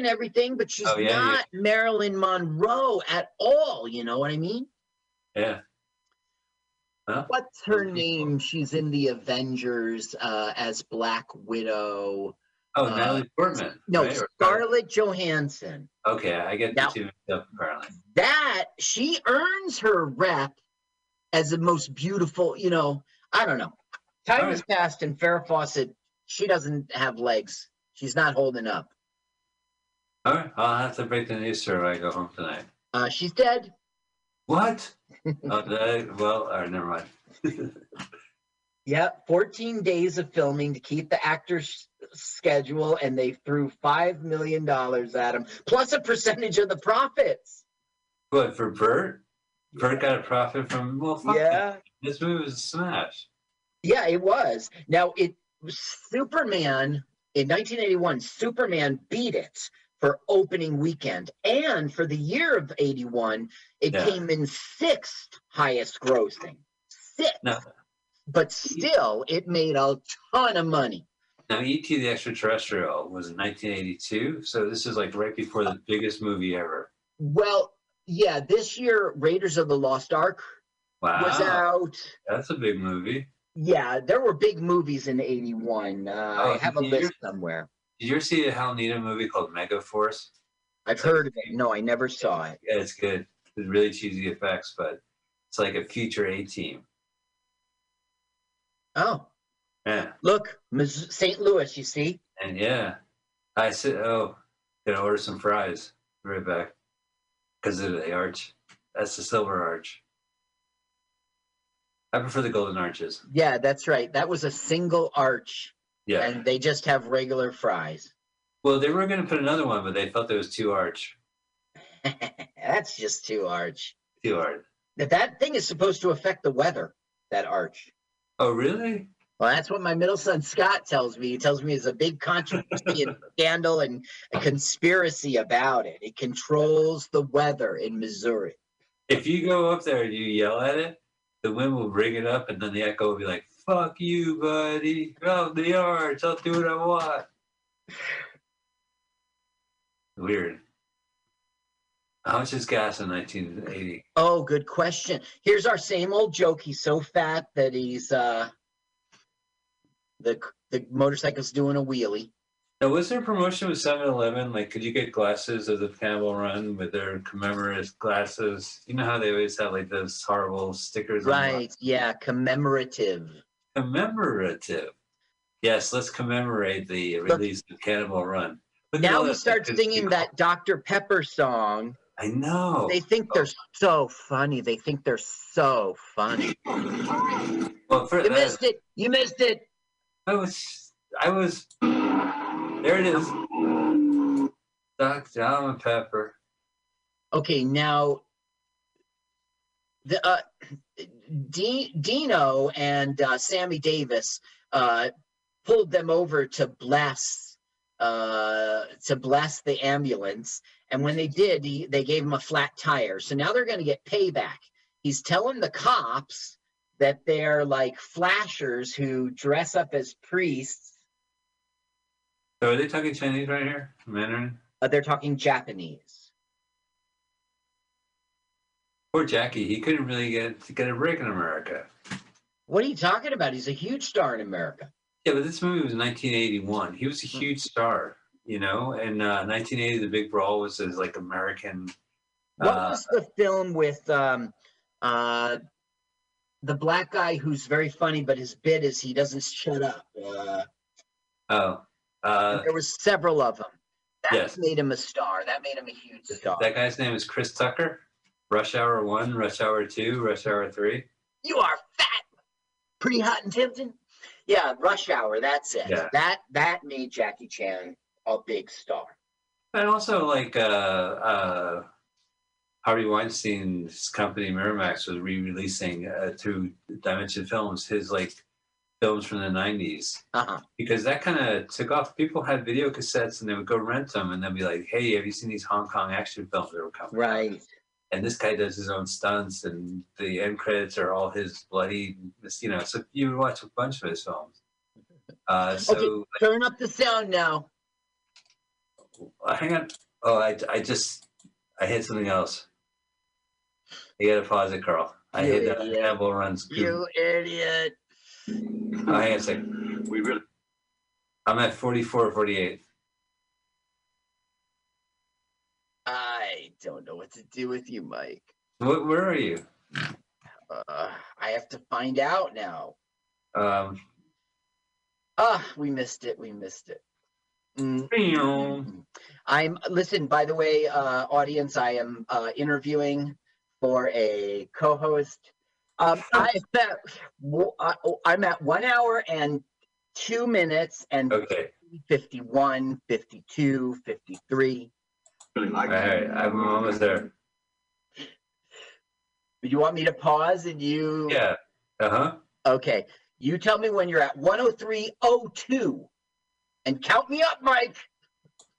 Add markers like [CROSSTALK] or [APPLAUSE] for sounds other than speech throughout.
and everything, but she's Oh, yeah, yeah. not Marilyn Monroe at all. You know what I mean? Yeah. Huh? What's her name? She's in the Avengers uh, as Black Widow. Oh, Uh, Natalie Portman. No, right? Scarlett Johansson. Okay, I get Now- the two mixed up apparently. That she earns her rep as the most beautiful. You know, I don't know. Time has passed, and Farrah Fawcett, she doesn't have legs. She's not holding up. All right, I'll have to break the news to her when I go home tonight. Uh, she's dead. What? [LAUGHS] oh, did I? Well, all right, never mind. [LAUGHS] Yep, 14 days of filming to keep the actor's schedule, and they threw $5 million at him, plus a percentage of the profits. what for Burt? Burt got a profit from well, fuck Yeah. it. This movie was a smash. Yeah, it was. Now, it Superman in 1981, Superman beat it for opening weekend. And for the year of 81, it Yeah. came in sixth highest grossing. Sixth. No. But still, it made a ton of money. Now, E.T. the Extraterrestrial was in 1982, so this is like right before the biggest movie ever. Well, yeah, this year Raiders of the Lost Ark Wow, was out. that's a big movie. Yeah, there were big movies in 81. Uh, Oh, I have a list somewhere. Did you ever see a Hal Needham movie called Mega Force? I've heard of it. No, I never saw it. Yeah, it's good. It's really cheesy effects, but it's like a future A team. Oh, Yeah, look, St. Louis, you see? and yeah, I said, oh, gonna order some fries. Be Right back, because of the arch. That's the silver arch. I prefer the golden arches. Yeah, that's right. That was a single arch, Yeah. and they just have regular fries. well, they were gonna put another one, but they felt it was too arch, [LAUGHS] that's just too arch. too hard. That that thing is supposed to affect the weather. That arch. Oh, really? Well, that's what my middle son Scott tells me. He tells me there's a big controversy and [LAUGHS] scandal and a conspiracy about it. It controls the weather in Missouri. If you go up there and you yell at it, the wind will bring it up, and then the echo will be like, "Fuck you, buddy! Out the arch! I'll do what I want." Weird. How much is gas in 1980? Oh, good question. Here's our same old joke. He's so fat that he's uh the the motorcycle's doing a wheelie. Now, was there a promotion with 7-Eleven? Like, could you get glasses of the Cannonball Run with their commemorative glasses? You know how they always have like those horrible stickers. on Right. Yeah, commemorative. Commemorative. Yes, let's commemorate the release of Cannonball Run. At Now that starts singing people. that Dr. Pepper song. I know. They think they're so funny. They think they're so funny. well, for You missed it. You missed it. I was, I was. There it is. Dr. Almond Pepper. Okay, now the uh, D- Dino and uh, Sammy Davis uh, pulled them over to bless uh, to bless the ambulance, and when they did, he, they gave him a flat tire. So now they're going to get payback. He's telling the cops that they're like flashers who dress up as priests. So are they talking Chinese right here? Mandarin? Uh, they're talking Japanese. Poor Jackie. He couldn't really get get a break in America. What are you talking about? He's a huge star in America. Yeah, but this movie was 1981. He was a Hmm. huge star, you know. And uh, 1980, The Big Brawl was his like American. What uh, was the film with um, uh, the black guy who's very funny, but his bit is he doesn't shut up? Uh, Oh, uh, there was several of them. That Yes. made him a star. That made him a huge star. that guy's name is Chris Tucker. Rush Hour One, Rush Hour Two, Rush Hour Three. you are fat, pretty hot and tempting. Yeah, Rush Hour. That's it. Yeah. That that made Jackie Chan a big star. And also, like uh, uh, Harvey Weinstein's company Miramax was re-releasing uh, through Dimension Films his like films from the '90s Uh huh. because that kind of took off. People had video cassettes and they would go rent them and they'd be like, "Hey, have you seen these Hong Kong action films that were coming?" out?" Right. And this guy does his own stunts, and the end credits are all his bloody, you know. So you watch a bunch of his films. Uh, so Okay. Turn up the sound now. hang on. Oh, I, I just I hit something else. You gotta pause it, Carl. I You hit that idiot. Hannibal runs. You idiot. Oh, hang on a second. We really. I'm at 44, 48. I don't know what to do with you, Mike. What, where are you? Uh, I have to find out now. Um, Ah, we missed it. We missed it. Mm, meow. I'm listen. By the way, uh, audience, I am uh, interviewing for a co-host. Um, I'm at w- I- I'm at one hour and two minutes and okay. 51, 52, 53. Really All like right. I'm almost there. You want me to pause and you? Yeah. Uh huh. Okay. You tell me when you're at 103.02 and count me up, Mike.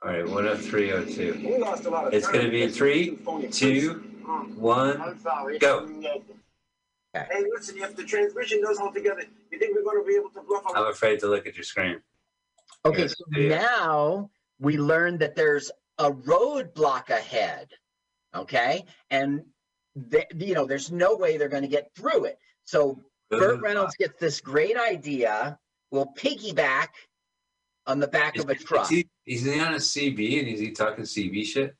All right. 10302. We lost a lot of It's gonna be three, two, one, because three, you phony Two, pricks. one. I'm sorry. go. Hey, listen, if the transmission goes all together, you think we're gonna be able to bluff I'm afraid to look at your screen. Okay, Yes, so now we learned that there's a roadblock ahead. Okay, and th- you know there's no way they're going to get through it. So Burt Reynolds gets this great idea. We'll piggyback on the back Is, of a truck. is he, is he on a CB and is he talking CB shit?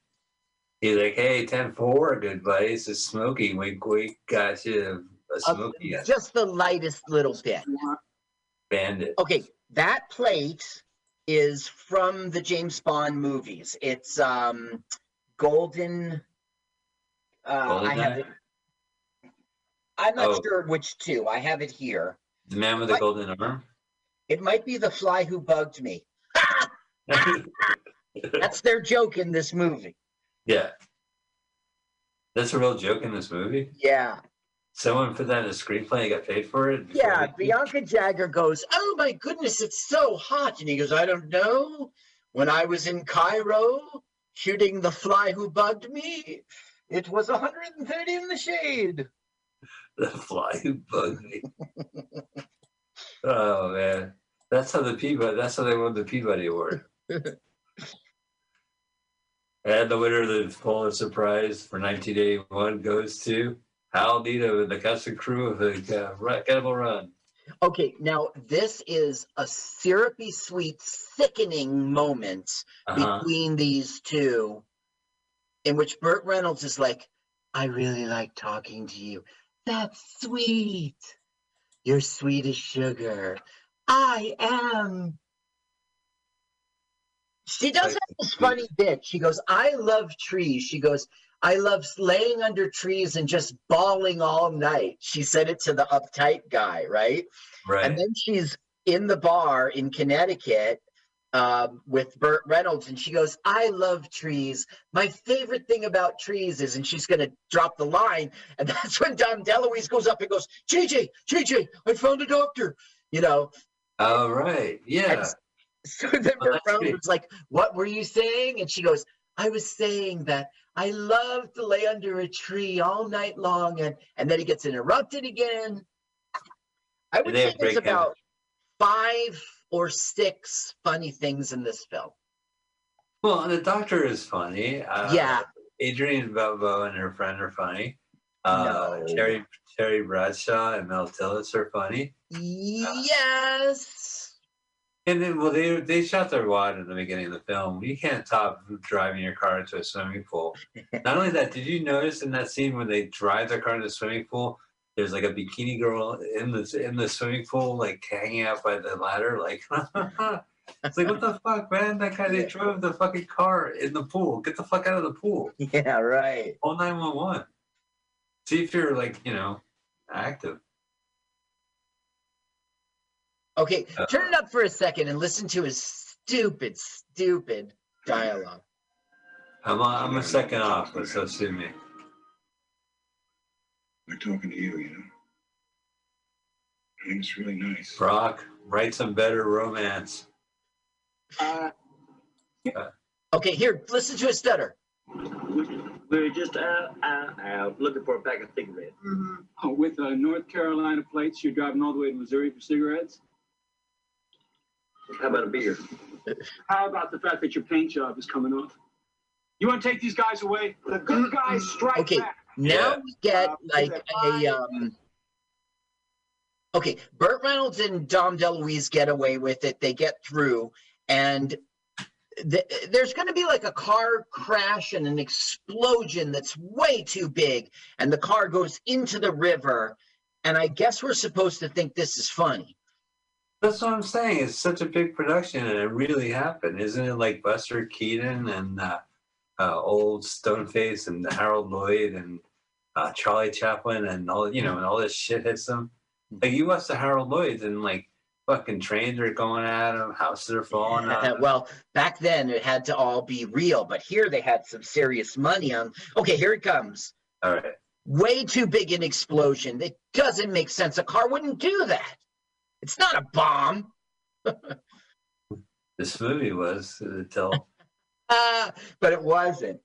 He's like, hey, 10 4, good buddy. It's a smoky. Wink, wink. Got you a Uh, Just the lightest little bit. bandit. Okay, that plate is from the James Bond movies. It's um golden. Uh, I have it. I'm not Oh. sure which two. I have it here. The man with the golden arm? It might be the fly who bugged me. [LAUGHS] That's their joke in this movie. yeah. That's a real joke in this movie. Yeah. Someone put that in a screenplay and got paid for it? Yeah. they- Bianca Jagger goes, Oh my goodness, it's so hot. And he goes, I don't know. When I was in Cairo shooting the fly who bugged me, it was 130 in the shade. The fly who bugged me. [LAUGHS] oh man, that's how the Peabody. That's how they won the Peabody Award. [LAUGHS] and the winner of the Pulitzer Prize for 1981 goes to Hal Needham and the cast and crew of the uh, Cannonball Run. Okay, now this is a syrupy sweet, sickening moment Uh-huh. between these two, in which Burt Reynolds is like, I really like talking to you. That's sweet. You're sweet as sugar. I am. She does have this funny bit. She goes, I love trees. She goes, I love laying under trees and just bawling all night. She said it to the uptight guy, right? Right. And then she's in the bar in Connecticut um, with Burt Reynolds, and she goes, "I love trees. My favorite thing about trees is," and she's gonna drop the line, and [LAUGHS] that's when Dom DeLuise goes up and goes, "JJ, JJ, I found a doctor," you know. All right. Yeah. And so then Burt Reynolds was like, "What were you saying?" And she goes, "I was saying that." I love to lay under a tree all night long, and and then he gets interrupted again. I would say there's about five or six funny things in this film. Well, the doctor is funny. Uh, yeah, Adrienne Barbeau and her friend are funny. Uh, No. Terry Terry Bradshaw and Mel Tillis are funny. yes. And then, well, they they shot their wad in the beginning of the film. You can't top driving your car into a swimming pool. [LAUGHS] Not only that, did you notice in that scene when they drive their car into the swimming pool, there's like a bikini girl in the in the swimming pool, like hanging out by the ladder, like. [LAUGHS] it's like what the fuck, man? That guy they drove the fucking car in the pool. Get the fuck out of the pool. [LAUGHS] Yeah, right. Call nine one one. See if you're like you know active. Okay, Uh, turn it up for a second and listen to his stupid, stupid dialogue. I'm a, I'm a second off, but so sue me. We're talking to you, you know. I think it's really nice. Brock, write some better romance. Uh, Okay, here, listen to his stutter. We're just out, out, out looking for a pack of cigarettes. Uh, with uh, North Carolina plates, you're driving all the way to Missouri for cigarettes? How about a beer? How about the fact that your paint job is coming off? You want to take these guys away? The good guys strike Okay. back. Now Yeah. we get Uh, like is a um Okay, Burt Reynolds and Dom DeLuise get away with it. They get through and th- there's going to be like a car crash and an explosion that's way too big and the car goes into the river and I guess we're supposed to think this is funny. That's what I'm saying. It's such a big production, and it really happened, isn't it? Like Buster Keaton and uh, uh, old Stoneface and Harold Lloyd and uh, Charlie Chaplin and all you know, and all this shit hits them. Like you watch the Harold Lloyds and like fucking trains are going at them, houses are falling 'em. well, back then it had to all be real, but here they had some serious money on. Okay, here it comes. All right. way too big an explosion. It doesn't make sense. A car wouldn't do that. It's not a bomb. [LAUGHS] This movie was uh, until Ah, [LAUGHS] but it wasn't.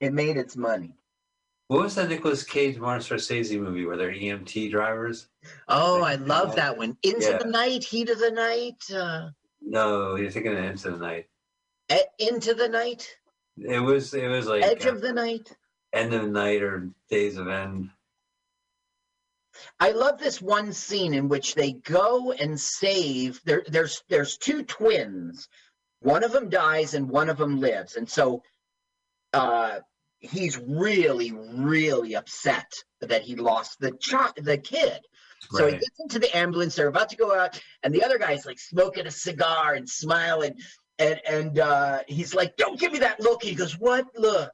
It made its money. what was that Nicolas Cage Martin Scorsese movie where they're EMT drivers? Oh, I love that one. Into Yeah. the night, heat of the night, uh, No, you're thinking of Into the Night. into the night, It was it was like edge uh, of the night. End of the Night or Days of End. I love this one scene in which they go and save. There, there's there's two twins. One of them dies and one of them lives, and so uh, he's really, really upset that he lost the child, the kid. So he gets into the ambulance. They're about to go out, and the other guy's like smoking a cigar and smiling, and and uh, he's like, "Don't give me that look." He goes, "What look?"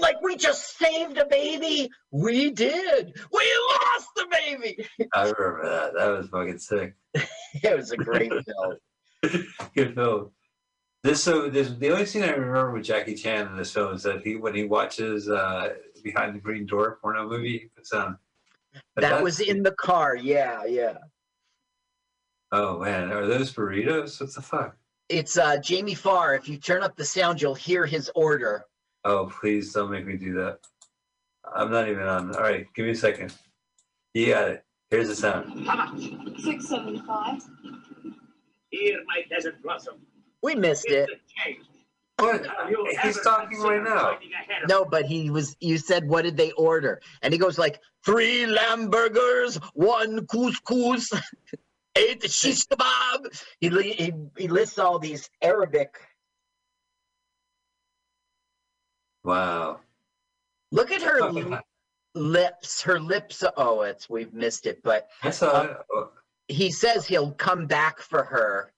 Like we just saved a baby. We did. We lost the baby. I remember that. That was fucking sick. [LAUGHS] It was a great film. [LAUGHS] Good film. This so this the only scene I remember with Jackie Chan in this film is that he when he watches uh Behind the Green Door porno movie, puts on. That was in the car. Yeah, yeah. Oh man, are those burritos? What the fuck? It's uh, Jamie Farr. If you turn up the sound, you'll hear his order. Oh please don't make me do that. I'm not even on. All right, give me a second. You got it. Here's the sound. How? Six seventy-five. Here, my desert blossom. We missed it. Here's the. What? Now, He's talking right now. joining ahead of No, but he was. You said, what did they order? And he goes like, three lamb burgers, one couscous, [LAUGHS] eight shish kebab. He, he he lists all these Arabic. Wow. Look at her li- lips. Her lips. Oh, it's we've missed it. But I saw it. Oh, he says he'll come back for her.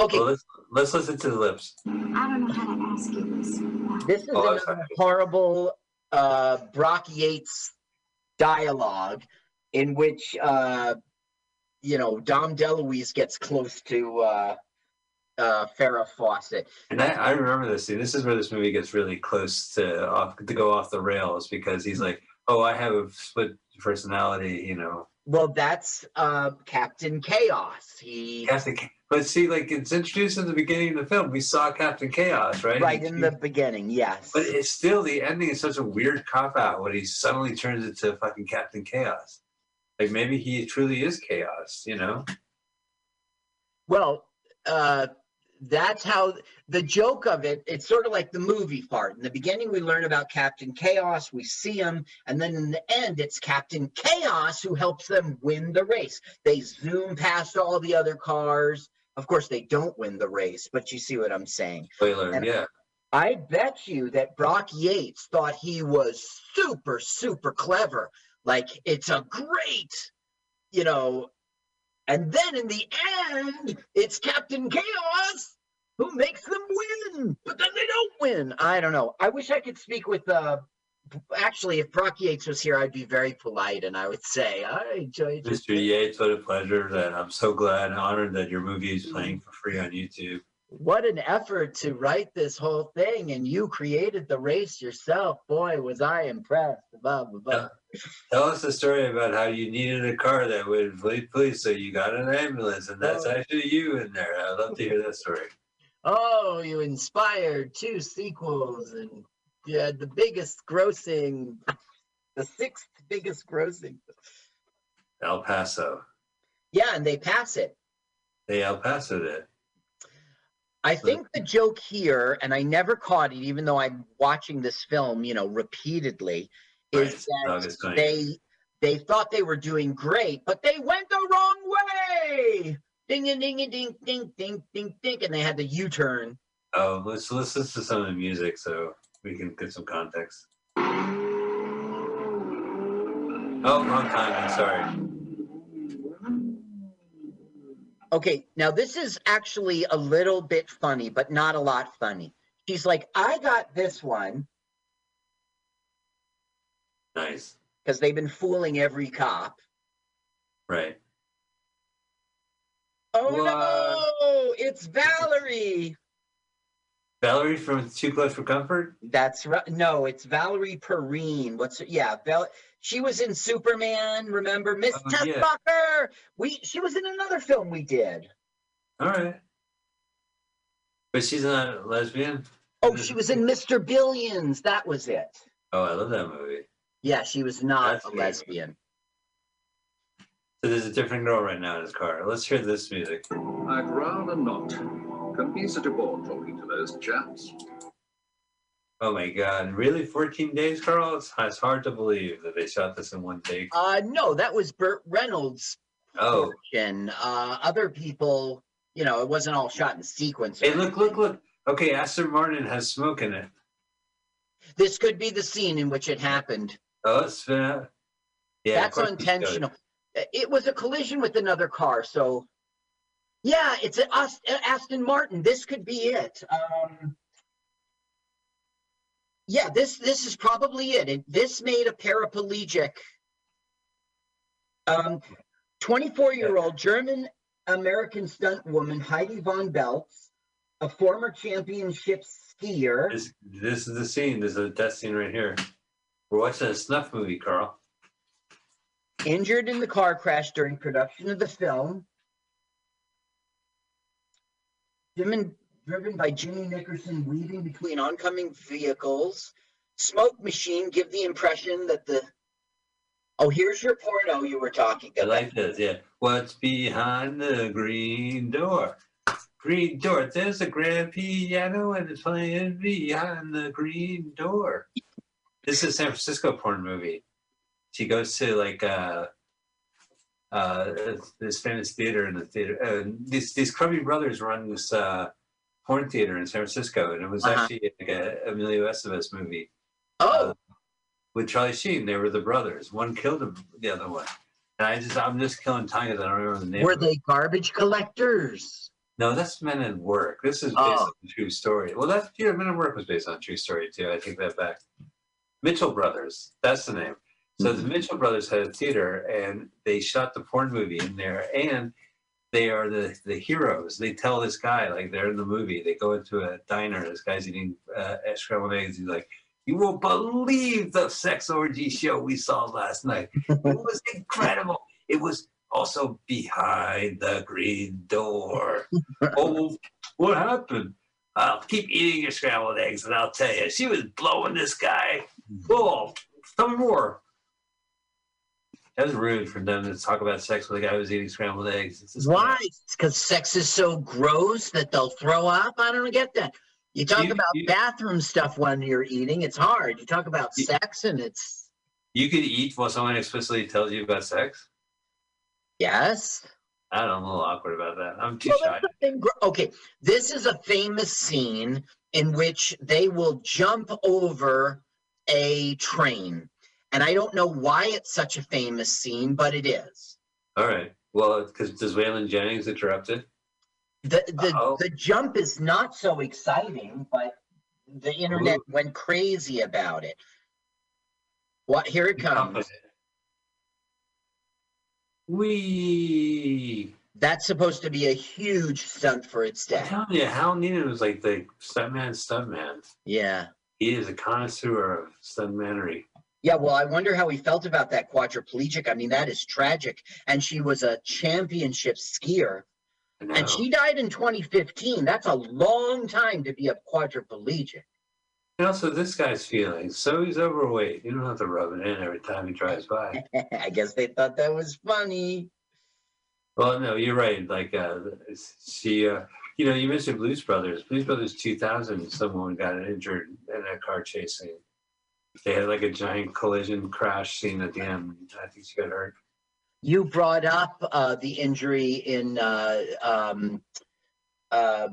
Okay, Well, let's let's listen to the lips. I don't know how to ask you this. This is Oh, another horrible uh, Brock Yates dialogue in which, uh, you know, Dom DeLuise gets close to uh, uh, Farrah Fawcett. And I, I remember this scene. This is where this movie gets really close to off to go off the rails because he's like, "Oh, I have a split personality," you know. Well, that's uh, Captain Chaos. He Captain, but see, like it's introduced in the beginning of the film. We saw Captain Chaos, right? right in the beginning, yes. But it's still the ending is such a weird cop out when he suddenly turns into fucking Captain Chaos. Like maybe he truly is chaos, you know? Well, uh, that's how the joke of it. It's sort of like the movie part. In the beginning, we learn about Captain Chaos. We see him, and then in the end, it's Captain Chaos who helps them win the race. They zoom past all the other cars. Of course, they don't win the race, but you see what I'm saying. Spoiler, And- yeah. I bet you that Brock Yates thought he was super, super clever. Like it's a great, you know. And then in the end, it's Captain Chaos who makes them win, but then they don't win. I don't know. I wish I could speak with. uh Actually, if Brock Yates was here, I'd be very polite and I would say I enjoyed. Mr. Yates, what a pleasure. That I'm so glad and honored that your movie is playing for free on YouTube. What an effort to write this whole thing and you created the race yourself boy was i impressed blah blah Tell us a story about how you needed a car that would fleet police, so you got an ambulance, and that's Oh. actually you in there. I'd love to hear that story. oh you inspired two sequels and you had the biggest grossing the sixth biggest grossing El Paso. yeah and they pass it They El Paso it. I think the joke here, and I never caught it, even though I'm watching this film, you know, repeatedly, Right, is that 20th. they they thought they were doing great, but they went the wrong way. Ding a ding a ding ding ding ding ding, and they had the U-turn. Oh, let's listen to some of the music so we can get some context. Oh, wrong timing. Sorry. Okay, now this is actually a little bit funny, but not a lot funny. She's like, I got this one Nice. because they've been fooling every cop. Right. Oh What? no, it's Valerie. Valerie from Too Close for Comfort. That's right. No, it's Valerie Perrine. What's her? Yeah, Val- she was in Superman. Remember, Miss Oh, yeah. Tessmacher? We she was in another film we did. All right. But she's not a lesbian. Oh, she was in Mr. Billions. That was it. Oh, I love that movie. Yeah, she was not That's a weird. lesbian. So there's a different girl right now in his car. Let's hear this music. I'd rather not. Can be such a bore talking to those chaps. Oh my God! Really, 14 days, Carl? It's, it's hard to believe that they shot this in one take. Uh, no, that was Burt Reynolds' Oh, portion. Uh, other people, you know, it wasn't all shot in sequence. hey, look, look, look. Okay, Aston Martin has smoke in it. This could be the scene in which it happened. Oh, it's uh, yeah. That's course it. unintentional. It was a collision with another car, so yeah, it's an Aston Martin. This could be it. Um, yeah, this this is probably it. it. This made a paraplegic, um, 24-year-old German American stunt woman Heidi von Beltz, a former championship skier. This, this is the scene. This is a death scene right here. We're watching a snuff movie, Carl. injured in the car crash during production of the film. Driven by Jimmy Nickerson weaving between oncoming vehicles. Smoke machine give the impression that the. Oh, here's your porno you were talking I about. like this. Yeah. What's behind the green door? Green door. There's a grand piano and it's playing behind the green door. This is a San Francisco porn movie. She goes to like uh uh this famous theater in the theater. Uh, these these Crummy brothers run this uh porn theater in San Francisco, and it was Uh-huh. actually like a Emilio Estevez movie Oh, with Charlie Sheen. They were the brothers. One killed him, the other one. And I just I'm just killing time because I don't remember the name. were they garbage collectors? No, that's Men at Work. This is based Oh. on a true story. Well, that yeah, Men at Work was based on a true story too. I take that back. Mitchell Brothers. That's the name. So the Mitchell Brothers had a theater, and they shot the porn movie in there, and they are the the heroes. They tell this guy like they're in the movie. They go into a diner. This guy's eating uh, scrambled eggs. He's like, "You won't believe the sex orgy show we saw last night. [LAUGHS] It was incredible. It was also behind the green door." [LAUGHS] oh, what happened? I'll keep eating your scrambled eggs, and I'll tell you, she was blowing this guy. Oh, tell me more. That was rude for them to talk about sex with a guy who was eating scrambled eggs. It's Why? Because sex is so gross that they'll throw up. I don't get that. You talk You- about you- bathroom stuff when you're eating, it's hard. You talk about You- sex and it's You could eat while someone explicitly tells you about sex. yes. I don't know. I'm a little awkward about that. I'm too Well, shy. that's the thing, gr- Okay, this is a famous scene in which they will jump over a train. And I don't know why it's such a famous scene, but it is. All right. Well, because does Waylon Jennings interrupt it? The the, Uh-oh. the jump is not so exciting, but the internet went crazy about it. What here it comes. We. That's supposed to be a huge stunt for its day. I'm telling you, Hal Needham was like the stuntman, stuntman. Yeah. He is a connoisseur of stuntmanery. Yeah, well, I wonder how he felt about that quadriplegic. I mean, that is tragic. And she was a championship skier. And she died in 2015. That's a long time to be a quadriplegic. And also, this guy's feelings. So he's overweight. You don't have to rub it in every time he drives by. [LAUGHS] I guess they thought that was funny. Well, no, you're right. Like uh, she, uh, you know, you mentioned Blues Brothers. Blues Brothers 2000. Someone got injured in a car chase scene. They had like a giant collision crash scene at the end. I think she got hurt. You brought up uh, the injury in uh, um, uh,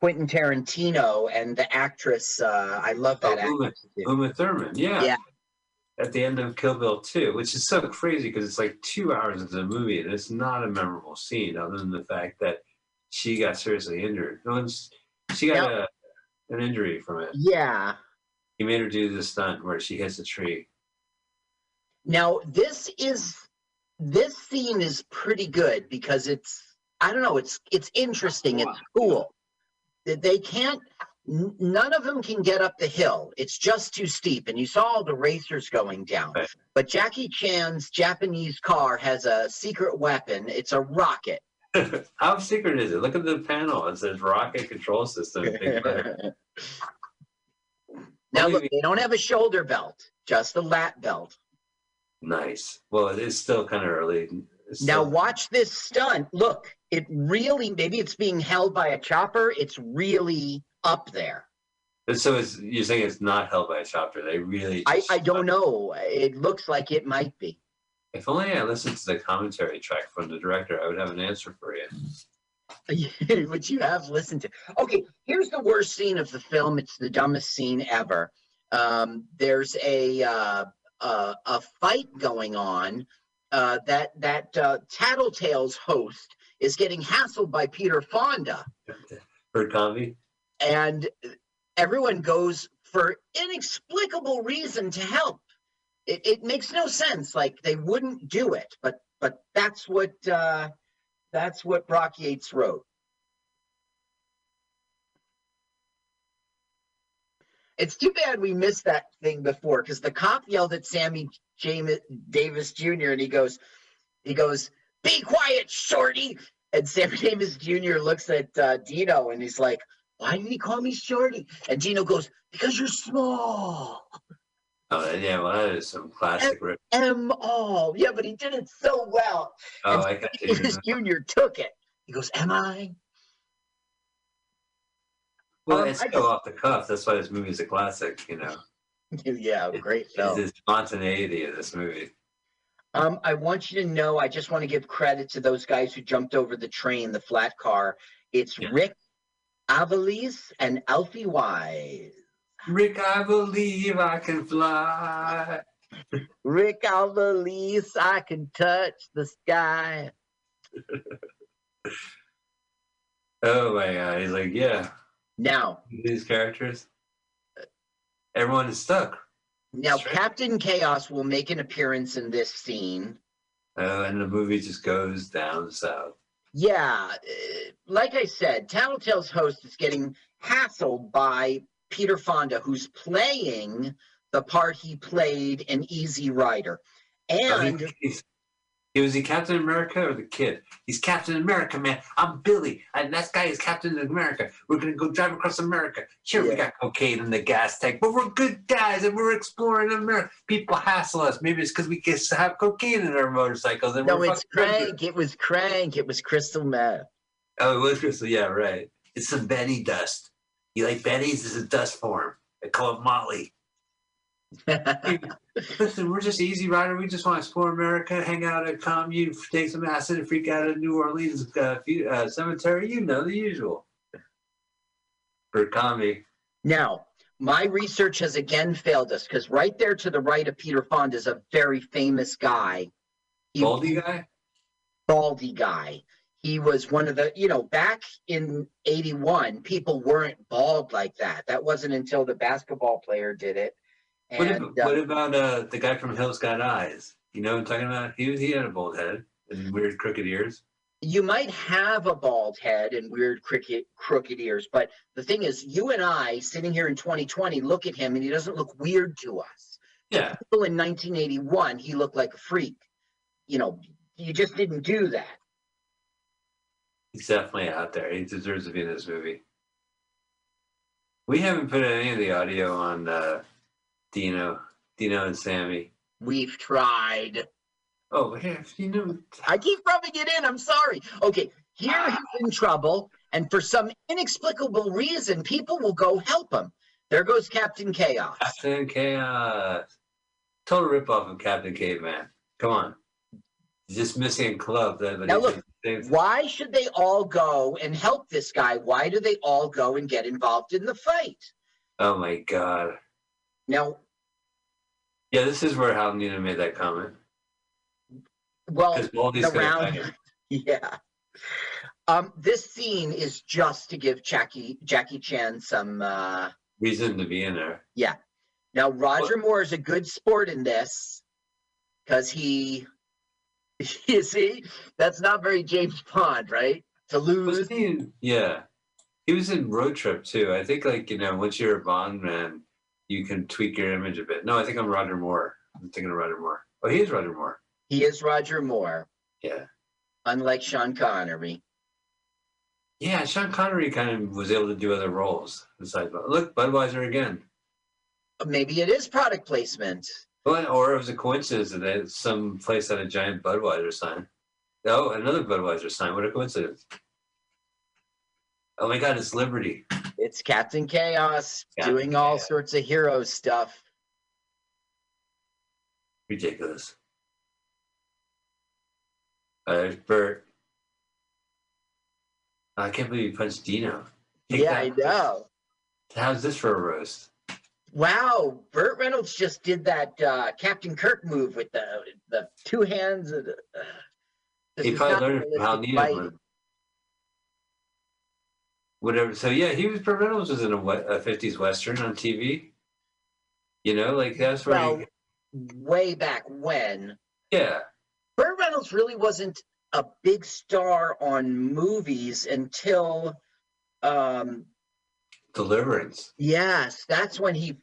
Quentin Tarantino and the actress. Uh, I love that Oh, Uma, actress. Uma Thurman. Yeah. Yeah. At the end of Kill Bill 2, which is so crazy because it's like two hours into the movie and it's not a memorable scene other than the fact that she got seriously injured. No one's, she got a, an injury from it. Yeah. He made her do the stunt where she hits a tree. Now this is this scene is pretty good because it's I don't know it's it's interesting it's cool. That They can't none of them can get up the hill. It's just too steep and you saw all the racers going down. But Jackie Chan's Japanese car has a secret weapon. It's a rocket. [LAUGHS] How secret is it? Look at the panel. It says rocket control system. [LAUGHS] Now look, they don't have a shoulder belt, just a lat belt. nice. Well, it is still kind of early. It's Now still- watch this stunt. Look, it really maybe it's being held by a chopper. It's really up there. so it's, you're saying it's not held by a chopper. They really. I, I don't know. It looks like it might be. If only I listened to the commentary track from the director, I would have an answer for you. [LAUGHS] Which you have listened to. Okay, here's the worst scene of the film. It's the dumbest scene ever. Um, there's a uh, uh, a fight going on. Uh, that that uh, Tattletales host is getting hassled by Peter Fonda. For comedy? and everyone goes for inexplicable reason to help. It, it makes no sense. Like they wouldn't do it, but but that's what uh, that's what Brock Yates wrote. It's too bad we missed that thing before because the cop yelled at Sammy James Davis Jr. and he goes, he goes, "Be quiet, shorty." And Sammy [LAUGHS] Davis Jr. looks at uh, Dino and he's like, why did he call me shorty? And Gino goes, because you're small. [LAUGHS] Oh, yeah, well, that is some classic rip. M all. Yeah, but he did it so well. Oh, and I got you. Davis Jr. took it. He goes, Am I? Well, Um, it's I so off the cuff. That's why this movie is a classic, you know. [LAUGHS] yeah, great It's film. the spontaneity of this movie. Um, I want you to know, I just want to give credit to those guys who jumped over the train, the flat car. It's Yeah. Rick Avalise and Alfie Wise. Rick, I believe I can fly. Rick Avalise, I can touch the sky. Oh my god, he's like, yeah, Now, these characters. Everyone is stuck. Now. Captain Chaos will make an appearance in this scene. Oh, and the movie just goes down south. Yeah, uh, like I said, Tattletale's host is getting hassled by Peter Fonda, who's playing the part he played in Easy Rider. Oh, he- And he was he Captain America or the kid? He's Captain America, man. I'm Billy, and that guy is Captain America. We're gonna go drive across America. Sure, we got cocaine in the gas tank, but we're good guys and we're exploring America. People hassle us. Maybe it's because we get to have cocaine in our motorcycles. And no, it's. Crank. It was Crank. It was Crystal Meth. Oh, it was Crystal. Yeah, right. It's some Betty dust. You like Betty's? This is a dust form. They call it Molly. Listen, we're just easy rider. We just want to explore America, hang out at a commune, take some acid, and freak out at New Orleans uh, fu- uh, cemetery. You know the usual. For comedy. now, my research has again failed us because right there to the right of Peter Fonda is a very famous guy. He- Baldy guy? baldy guy. He was one of the, you know, back in 81, people weren't bald like that. That wasn't until the basketball player did it. What, And ab- uh, what about uh, the guy from Hills Got Eyes? You know what I'm talking about? He, was- he had a bald head and weird crooked ears. you might have a bald head and weird crooked, crooked ears, but the thing is, you and I sitting here in 2020 look at him and he doesn't look weird to us. Yeah. People in 1981, he looked like a freak. You know, you just didn't do that. He's definitely out there. He deserves to be in this movie. We haven't put any of the audio on uh, Dino, Dino and Sammy. We've tried. Oh, here, you know, I keep rubbing it in. I'm sorry. Okay, here he's in trouble, and for some inexplicable reason, people will go help him. There goes Captain Chaos. Captain Chaos. Total ripoff of Captain Caveman. Come on. He's just missing a club. That, Now look, Why should they all go and help this guy? Why do they all go and get involved in the fight? Oh my god. Now, Yeah, this is where Hal Needham made that comment. well, the round, [LAUGHS] yeah. Um, this scene is just to give Jackie Jackie Chan some. Uh, reason to be in there. Yeah. Now, Roger Moore is a good sport in this because he, [LAUGHS] you see, that's not very James Bond, right? To lose. He in, yeah. He was in Road Trip too. I think like, you know, once you're a Bond man, you can tweak your image a bit. No, I think I'm Roger Moore. I'm thinking of Roger Moore. Oh, he is Roger Moore. He is Roger Moore, Yeah. unlike Sean Connery. Yeah, Sean Connery kind of was able to do other roles. Besides, look, Budweiser again. Maybe it is product placement. Well, or it was a coincidence that some place had a giant Budweiser sign. Oh, another Budweiser sign. What a coincidence. Oh my God, it's Liberty. It's Captain Chaos Captain doing all sorts of hero stuff. Ridiculous. Uh, there's Burt. I can't believe you punched Dino. Take yeah, I know. How's this for a roast? Wow, Burt Reynolds just did that uh, Captain Kirk move with the the two hands. Of the, uh, he probably learned from Hal Needham. Whatever. So yeah, he was. Burt Reynolds was in a, a '50s western on TV. You know, like that's where. Well, he, way back when, yeah. Burt Reynolds really wasn't a big star on movies until, um, Deliverance. yes, that's when he.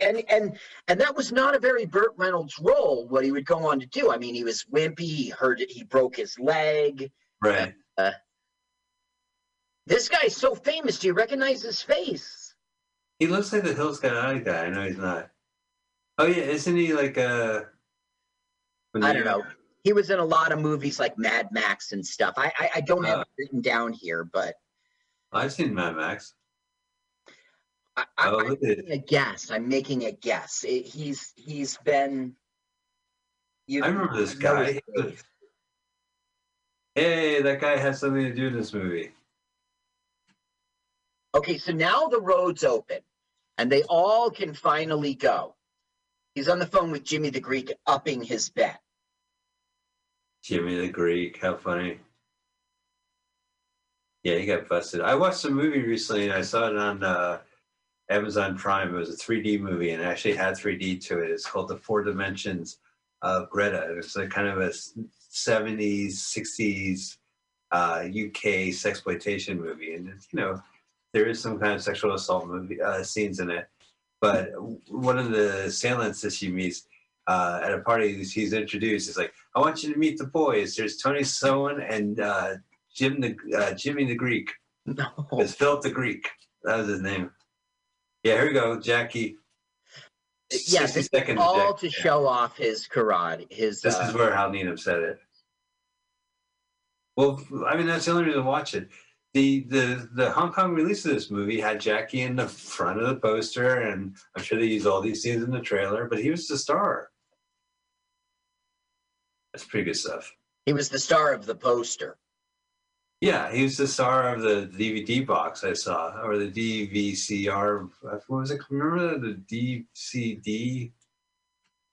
And and and that was not a very Burt Reynolds role. What he would go on to do. I mean, he was wimpy. He hurt it. He broke his leg. Right. This guy's so famous. Do you recognize his face? He looks like the Hills Got Eye guy. I know he's not. Oh yeah, isn't he like uh? when I don't know. He was in a lot of movies like Mad Max and stuff. I I, I don't have Uh. it written down here, but I've seen Mad Max. I, I, Oh, I'm look at it. making a guess. I'm making a guess. It, he's he's been. You I remember this guy. Hey, that guy has something to do in this movie. Okay, so now the road's open, and they all can finally go. He's on the phone with Jimmy the Greek, upping his bet. Jimmy the Greek, how funny. Yeah, he got busted. I watched a movie recently and I saw it on uh, Amazon Prime. It was a 3D movie and it actually had 3D to it. It's called The Four Dimensions of Greta. It's a kind of a 70s, 60s uh, UK sexploitation movie. And, you know, there is some kind of sexual assault movie uh, scenes in it. But one of the assailants that she meets uh, at a party, he's introduced. He's like, I want you to meet the boys. There's Tony Sowen and uh, Jim the uh, Jimmy the Greek. No. It's Philip the Greek. That was his name. Yeah, here we go, Jackie. Yeah, 60 this seconds, all Jack. to show off his karate. His This uh, is where Hal Needham said it. Well, I mean, that's the only reason to watch it. The, the the Hong Kong release of this movie had Jackie in the front of the poster, and I'm sure they used all these scenes in the trailer, but he was the star. That's pretty good stuff. he was the star of the poster. Yeah, he was the star of the DVD box I saw, or the DVCR. What was it? Remember the DCD?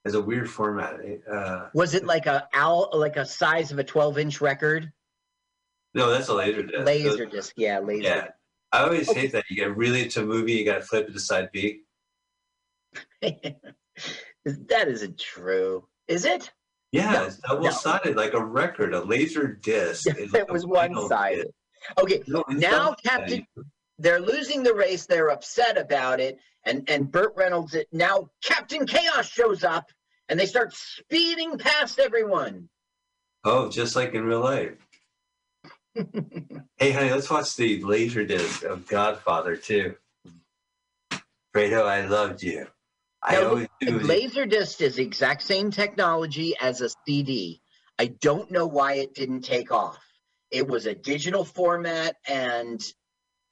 It's a weird format. Uh, Was it like a owl, like a size of a 12 inch record? no, that's a laser disc. Laser disc, yeah, laser. Yeah, I always Okay. hate that. You get really into a movie, you got to flip it to side B. [LAUGHS] that isn't true, is it? Yeah, No, it's double sided, like a record. A laser disc. like it was one sided. Okay, No, now. Captain, they're losing the race. They're upset about it, and and Burt Reynolds. It, Now Captain Chaos shows up, and they start speeding past everyone. Oh, just like in real life. hey, honey, let's watch the laser disc of Godfather too. Fredo, I loved you. I Now, always do. Laserdisc is the exact same technology as a CD. I don't know why it didn't take off. It was a digital format, and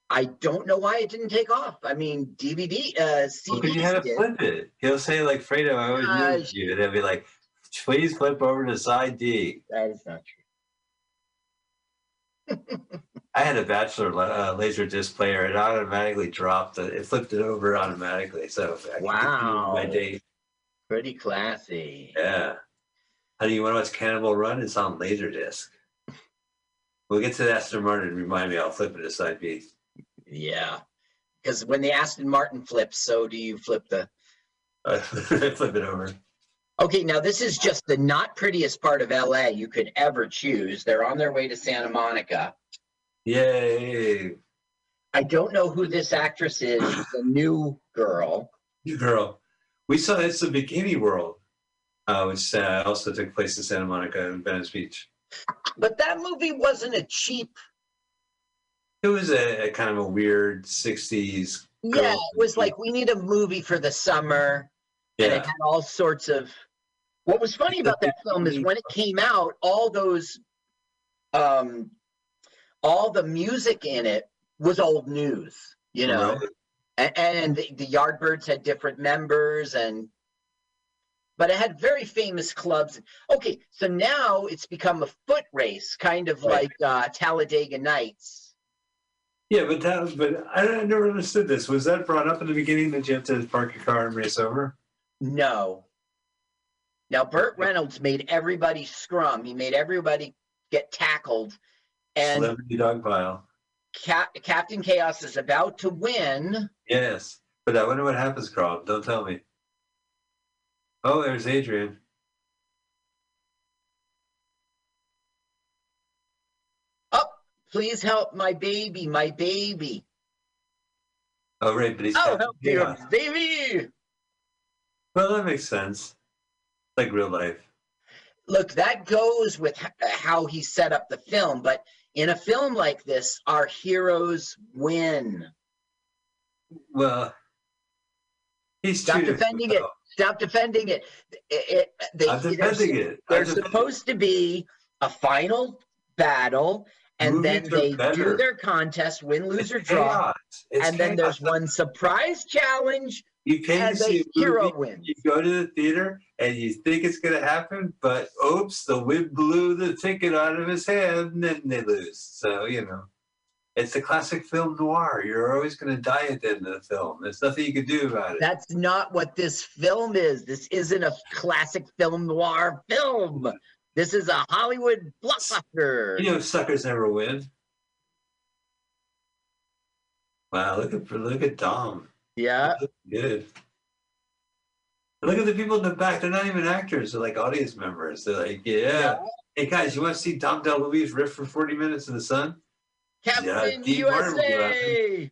I don't know why it didn't take off. I mean, DVD, uh, Well, 'cause you had to flip it. He'll say like Fredo, I always knew you. And he'll be like, please flip over to side D. That is not true. [LAUGHS] I had a bachelor la- uh, laser disc player. It automatically dropped. The, it flipped it over automatically. So I continue my Wow. day. Pretty classy. Yeah. How do you want to watch Cannonball Run? It's on Laserdisc. We'll get to the Aston Martin. Remind me, I'll flip it to side B. Yeah. Because when the Aston Martin flips, so do you flip the. [LAUGHS] Uh, flip it over. Okay, now this is just the not prettiest part of LA you could ever choose. They're on their way to Santa Monica. Yay. I don't know who this actress is. She's a new girl. You girl. We saw it's the Bikini World, uh, which uh, also took place in Santa Monica and Venice Beach. But that movie wasn't a cheap. It was a, a kind of a weird 60s. Yeah, it was like we need a movie for the summer, and it had all sorts of. What was funny about that film is when it came out, all those, um, all the music in it was old news. You know, Right. A- and the, the Yardbirds had different members and but it had very famous clubs okay so now it's become a foot race kind of Right. like uh, talladega nights Yeah, but that, but I, I never understood this. Was that brought up in the beginning that you have to park your car and race over? no now burt reynolds made everybody scrum he made everybody get tackled and Celebrity dog pile. Cap- captain chaos is about to win Yes, but I wonder what happens, Carl. Don't tell me. Oh, there's Adrienne. oh please help my baby my baby Oh, right, but he's oh Captain help your baby Well, that makes sense. Like real life. look that goes with how he set up the film but in a film like this our heroes win Well, he's Stop defending it. stop defending it, it, it they, I'm they're, defending it. I'm defending supposed to be a final battle and then Movies are they do their contest win it. lose or It's draw chaos. It's and then there's one surprise challenge You came and to see the a hero movie, wins you go to the theater and you think it's going to happen, but oops, the wind blew the ticket out of his hand and then they lose. So, you know, it's a classic film noir. You're always going to die at the end of the film. There's nothing you can do about it. That's not what this film is. This isn't a classic film noir film. This is a Hollywood blockbuster. You know, suckers never win. Wow, look at look at Dom. Yeah. Good. Look at the people in the back. They're not even actors. They're like audience members. They're like, yeah. Hey guys, you want to see Dom DeLuise riff for 40 minutes in the sun? Captain Martin USA.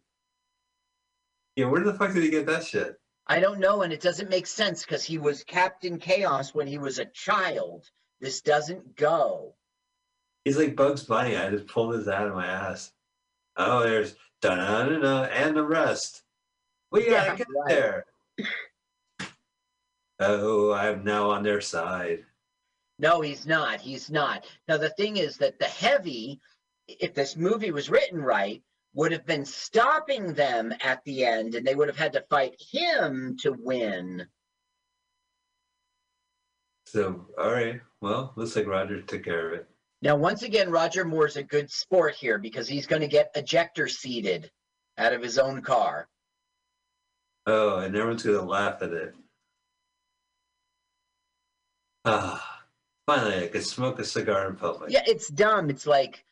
Yeah, where the fuck did he get that shit? I don't know, and it doesn't make sense because he was Captain Chaos when he was a child. This doesn't go. He's like Bugs Bunny. I just pulled his out of my ass. Oh, there's da da da and the rest. We gotta Yeah, get right. there. Oh, I'm now on their side. No, he's not. He's not. Now, the thing is that the heavy, if this movie was written right, would have been stopping them at the end, and they would have had to fight him to win. So, all right. Well, looks like Roger took care of it. Now, once again, Roger Moore's a good sport here because he's going to get ejector seated out of his own car. Oh, and everyone's gonna laugh at it. Ah, finally, I could smoke a cigar in public. Yeah, it's dumb. It's like,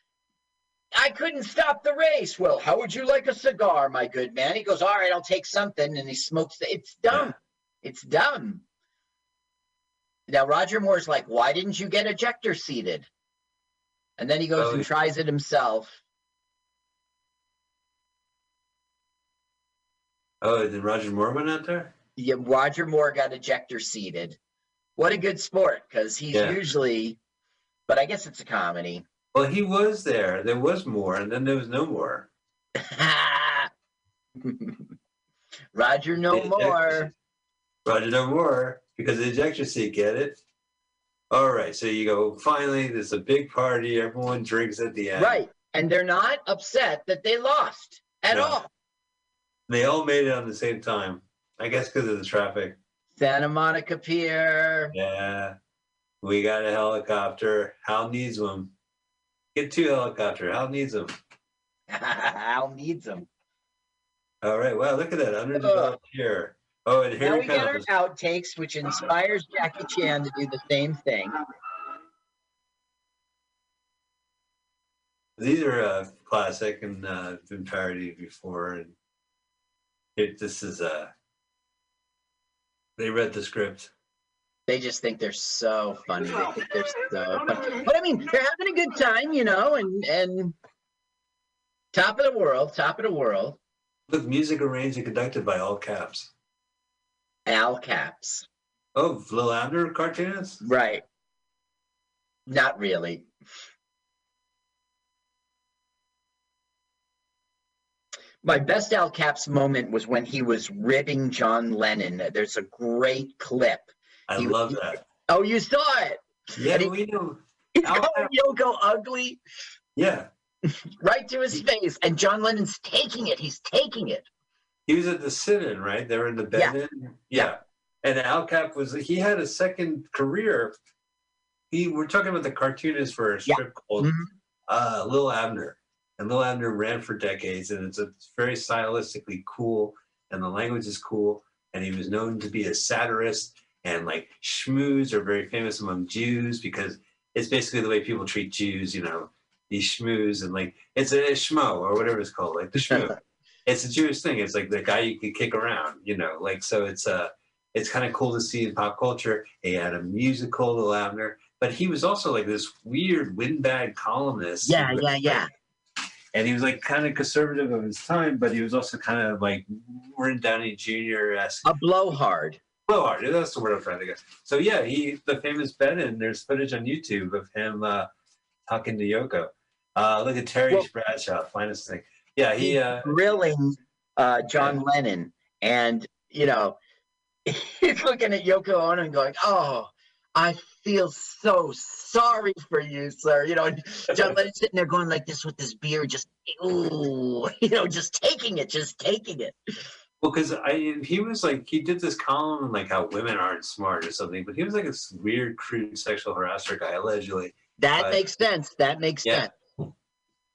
I couldn't stop the race. Well, how would you like a cigar, my good man? He goes, All right, I'll take something. And he smokes. The, it's dumb. It's dumb. Now, Roger Moore's like, Why didn't you get ejector seated? And then he goes Oh, and yeah. tries it himself. Oh, did Roger Moore went out there? Yeah, Roger Moore got ejector seated. What a good sport because he's Yeah. usually, but I guess it's a comedy. Well, he was there. There was more, and then there was no more. [LAUGHS] Roger, no Yeah, more. Roger no more because the ejection seat. Get it? All right. So you go. Finally, there's a big party. Everyone drinks at the end. Right. And they're not upset that they lost at No. all. They all made it on the same time. I guess because of the traffic. Santa Monica Pier. Yeah. We got a helicopter. Hal needs one. Get two helicopter. Hal needs them. [LAUGHS] Hal needs them. All right. Wow. Look at that. Underdeveloped here. Oh, and Now here we he get our outtakes, which inspires Jackie Chan to do the same thing. These are uh, classic and uh, been parodied before. And it, this is uh, they read the script. They just think they're so funny. They think they're so funny. But I mean, they're having a good time, you know, and and top of the world, top of the world. With music arranged and conducted by all caps. Al Capps. Oh, Lil Abner cartoonist? Right. Not really. My best Al Capp's moment was when he was ribbing John Lennon. There's a great clip. I You- love that. Oh, you saw it? Yeah, he- we know. He's Al calling Yoko ugly Yeah, [LAUGHS] right to his face, and John Lennon's taking it. He's taking it. he was at the sit-in, right? They were in the Yeah. bed in. Yeah. And Al Capp was he had a second career. He we're talking about the cartoonist for a Yeah. strip called Mhm. uh, Lil Abner, and Lil Abner ran for decades, and it's a it's very stylistically cool, and the language is cool, and he was known to be a satirist, and like shmoos are very famous among Jews because it's basically the way people treat Jews, you know, these shmoos and like it's a schmo or whatever it's called, like the schmoo. [LAUGHS] it's a Jewish thing. It's like the guy you could kick around, you know, like so it's uh it's kind of cool to see in pop culture. He had a musical, Lil Abner, but he was also like this weird windbag columnist. Yeah, yeah, yeah. And he was like kind of conservative of his time, but he was also kind of like Morton Downey Jr. esque. A blowhard. Blowhard, that's the word I'm trying to get. So yeah, he the famous Ben, and there's footage on YouTube of him uh, talking to Yoko. Uh, look at Terry Well- Bradshaw, finest thing. Yeah, he. Uh, grilling uh, John Lennon, and you know, [LAUGHS] he's looking at Yoko Ono and going, "Oh, I feel so sorry for you, sir." You know, [LAUGHS] John Lennon's sitting there going like this with his beer, just ooh, [LAUGHS] you know, just taking it, just taking it. Well, because I he was like he did this column on like how women aren't smart or something, but he was like this weird, crude sexual harasser guy allegedly. That makes sense. That makes Yeah. sense.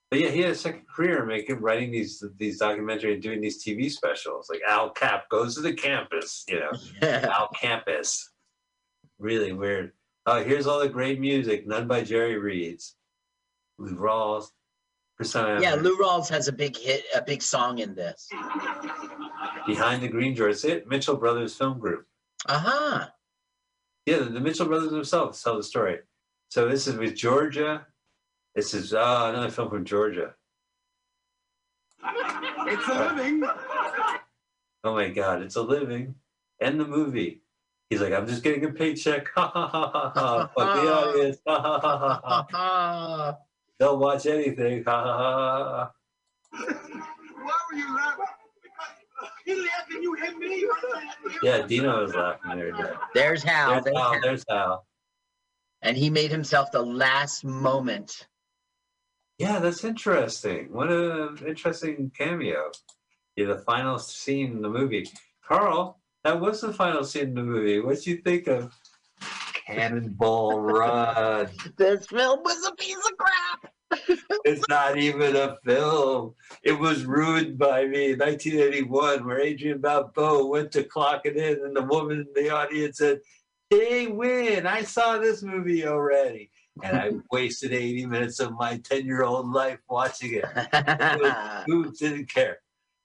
But yeah, he had a second career making writing these these documentary and doing these TV specials. Like Al Capp goes to the campus, you know, [LAUGHS] Al Campus. Really weird. Oh, here's all the great music, none by Jerry Reeds. Lou Rawls. Persona yeah, Lou Rawls has a big hit, a big song in this. Behind the Green Door. It's it, Mitchell Brothers Film Group. Uh-huh. Yeah, the, the Mitchell brothers themselves tell the story. So this is with Georgia. This is uh, another film from Georgia. It's a living. Oh my God, it's a living. And the movie. He's like, I'm just getting a paycheck. [LAUGHS] Ha ha ha ha ha. Fuck the [LAUGHS] audience. Ha ha ha ha ha. Don't watch anything. Ha ha ha ha. Why were you laughing? He laughing, you hit me. Yeah, Dino was laughing there. There. There's Hal. There's There's Al. Hal. There's Al. And he made himself the last moment. Yeah, that's interesting. What a interesting cameo. Yeah, the final scene in the movie. Carl, that was the final scene in the movie. What'd you think of Cannonball Run? [LAUGHS] This film was a piece of crap. [LAUGHS] it's not even a film. It was ruined by me in 1981, where Adrian Balboa went to clock it in, and the woman in the audience said, They win. I saw this movie already. And I [LAUGHS] wasted 80 minutes of my 10 year old life watching it. Who didn't care?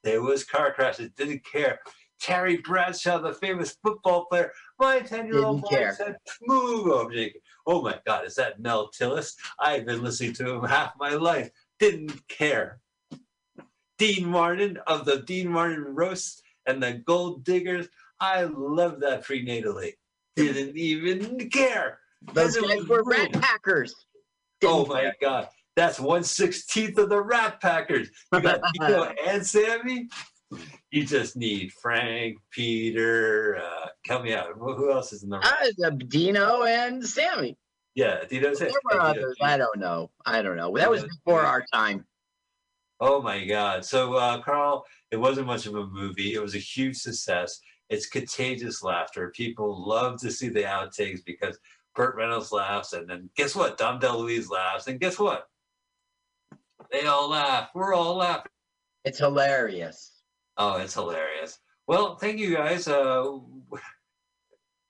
There was car crashes, didn't care. Terry Bradshaw, the famous football player, my 10 year old boy said, Move, oh, Jake. Oh my God, is that Mel Tillis? I've been listening to him half my life. Didn't care. Dean Martin of the Dean Martin roasts and the Gold Diggers. I love that prenatally. Didn't even care. Those guys were rat packers. Oh Didn't my care. God. That's one sixteenth of the Rat Packers. You got [LAUGHS] Tito and Sammy. You just need Frank, Peter, uh, Help me out. Who who else is in the? Uh, Dino and Sammy. yeah, Dino's There it. were Yeah, Dino. others. I don't know. I don't know. That was before our time. Oh my God. So, uh, Carl, it wasn't much of a movie. It was a huge success. It's contagious laughter. People love to see the outtakes because Burt Reynolds laughs, and then guess what? Dom DeLuise laughs, and guess what? They all laugh. We're all laughing. It's hilarious. Oh, it's hilarious. Well, thank you guys. Uh,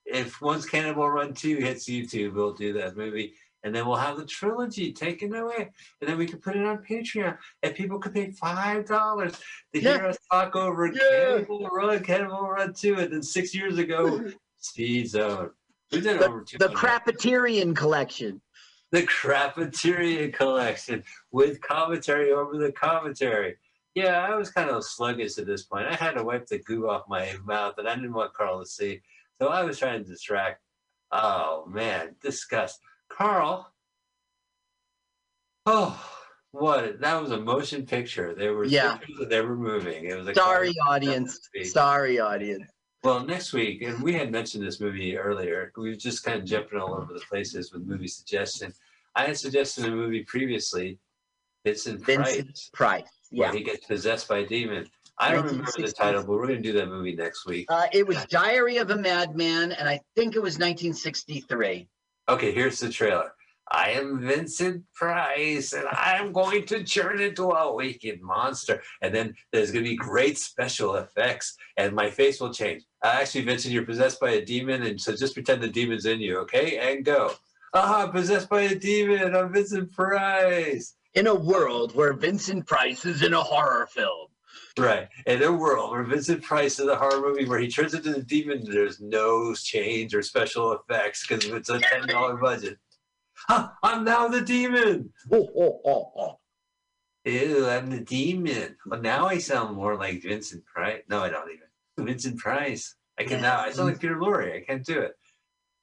if once Cannonball Run 2 hits YouTube, we'll do that movie. And then we'll have the trilogy taken away. And then we can put it on Patreon. And people could pay $5 to Yeah. hear us talk over Yeah. Cannonball Run, Cannonball Run 2. And then six years ago, [LAUGHS] Speed Zone. We did over two. The 200. Crapaterian collection. the Crapateria collection with commentary over the commentary. Yeah, I was kind of sluggish at this point. I had to wipe the goo off my mouth, and I didn't want Carl to see. So I was trying to distract. Oh man, disgust. Carl. Oh, what? That was a motion picture. There were Yeah. they were moving. It was a Sorry, audience. Sorry, audience. Well, next week, and we had mentioned this movie earlier. We were just kind of jumping all over the places with movie suggestion. I had suggested a movie previously, Vincent Vincent Price, Price. Where Yeah. he gets possessed by a demon. I don't remember the title, but we're going to do that movie next week. Uh, it was Diary of a Madman, and I think it was 1963. Okay, here's the trailer. I am Vincent Price, and I'm going to turn into a wicked monster. And then there's going to be great special effects, and my face will change. Uh, actually, Vincent, you're possessed by a demon, and so just pretend the demon's in you, okay? And go. Ah, possessed by a demon. I'm Vincent Price. In a world where Vincent Price is in a horror film. Right. In a world where Vincent Price is a horror movie where he turns into the demon, there's no change or special effects because it's a $10 budget. Ah, I'm now the demon. Oh, oh, oh, oh. Ew, I'm the demon. Well, now I sound more like Vincent Price. No, I don't even. Vincent Price. I can now. I sound like Peter Lorre. I can't do it.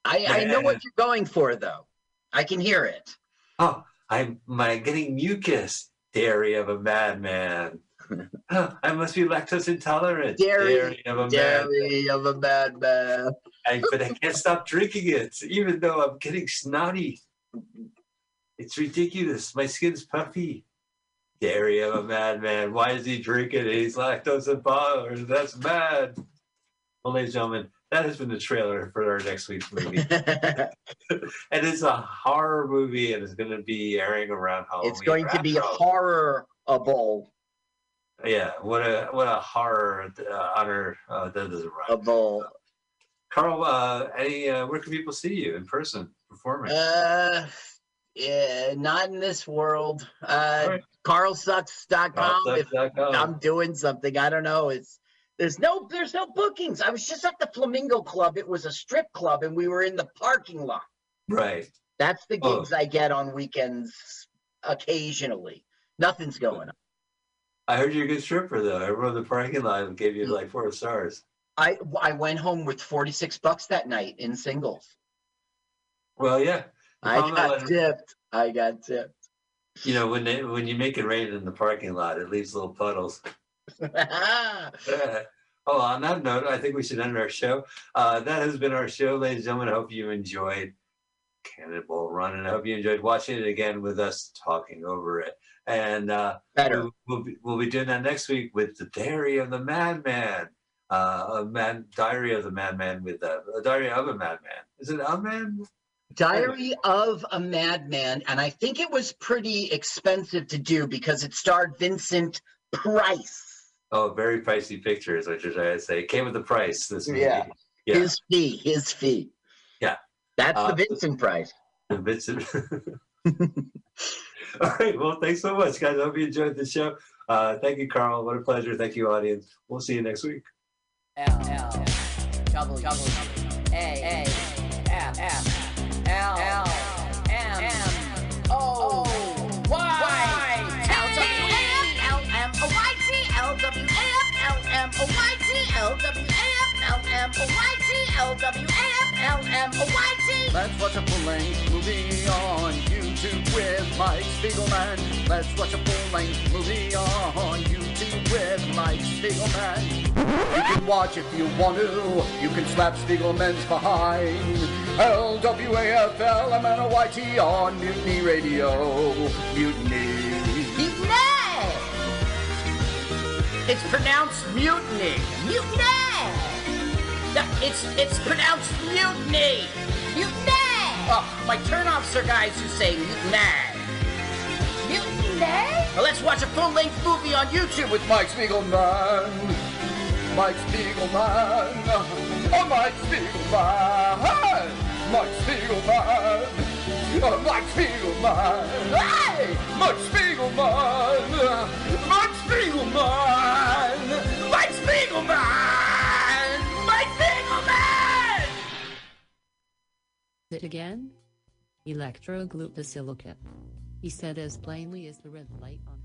I, I know what you're going for, though. I can hear it. Oh, I'm my getting mucus. Dairy of a madman. [LAUGHS] I must be lactose intolerant. Dairy, of a madman. Diary of a Madman. I, but I can't stop drinking it, even though I'm getting snotty. It's ridiculous. My skin's puffy. Dairy of a madman. Why is he drinking it? He's lactose intolerant. That's mad. Well, ladies and gentlemen, that has been the trailer for our next week's movie. [LAUGHS] and it's a horror movie, and it's going to be airing around Halloween. it's going to be horrible. Yeah, what a what a horror uh, honor uh, that is A around. bowl. Carl, uh, any uh, where can people see you in person performing? Uh, yeah, not in this world. Uh, right. CarlSucks.com. If Carlsucks.com. I'm doing something, I don't know. It's there's no there's no bookings. I was just at the Flamingo Club. It was a strip club, and we were in the parking lot. Right. That's the Oh. gigs I get on weekends occasionally. Nothing's going on. I heard you're a good stripper though. Everyone in the parking lot gave you like four stars. I I went home with 46 bucks that night in singles. Well, yeah. I got letter. tipped. I got tipped. You know, when they, when you make it rain in the parking lot, it leaves little puddles. [LAUGHS] oh, on that note, I think we should end our show. Uh, that has been our show, ladies and gentlemen. I hope you enjoyed Cannonball Run, and I hope you enjoyed watching it again with us talking over it. And uh, Better. We'll, be, we'll be doing that next week with the Diary of the Madman. Uh, a man, Diary of the Madman with uh, a Diary of a Madman. Is it a man? Diary of a Madman, and I think it was pretty expensive to do because it starred Vincent Price. Oh, very pricey picture is what you're trying to say. It came with the price. This movie. Yeah. Yeah. His fee, his fee. Yeah. That's Uh, the Vincent Price. Vincent. All right. Well, thanks so much, guys. I hope you enjoyed the show. Uh, thank you, Carl. What a pleasure. Thank you, audience. We'll see you next week. L L double double A A F F L L Let's watch a full-length movie on YouTube with Mike Spiegelman. Let's watch a full-length movie on YouTube with Mike Spiegelman. You can watch if you want to. You can slap Spiegelman's behind. L-W-A-F-L-M-N-O-Y-T on Mutiny Radio. Mutiny! It's pronounced mutiny. Mutiny! No, it's it's pronounced mutiny. Mutiny! Oh, my turnoffs are guys who say mutiny. Mutiny? Well, let's watch a full-length movie on YouTube with Mike Spiegelman. Mike Spiegelman. Oh, Mike Spiegelman. Mike Spiegelman. Oh, Mike Spiegelman. Hey! Mike Spiegelman. Mike Spiegelman. Mike Spiegelman. Mike Spiegelman. It again? Electroglucosilicate. He said as plainly as the red light on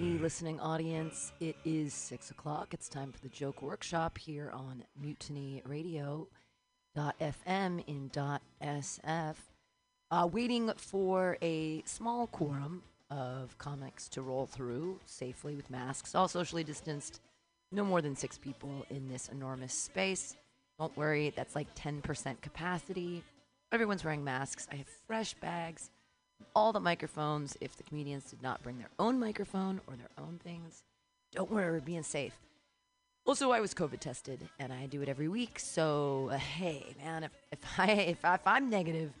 listening audience, it is six o'clock. It's time for the joke workshop here on Mutiny Radio. FM in SF. Uh, waiting for a small quorum of comics to roll through safely with masks, all socially distanced. No more than six people in this enormous space. Don't worry, that's like 10% capacity. Everyone's wearing masks. I have fresh bags all the microphones if the comedians did not bring their own microphone or their own things. Don't worry, we're being safe. Also, I was COVID tested, and I do it every week. So, uh, hey, man, if, if [LAUGHS] I if, I, if I'm negative,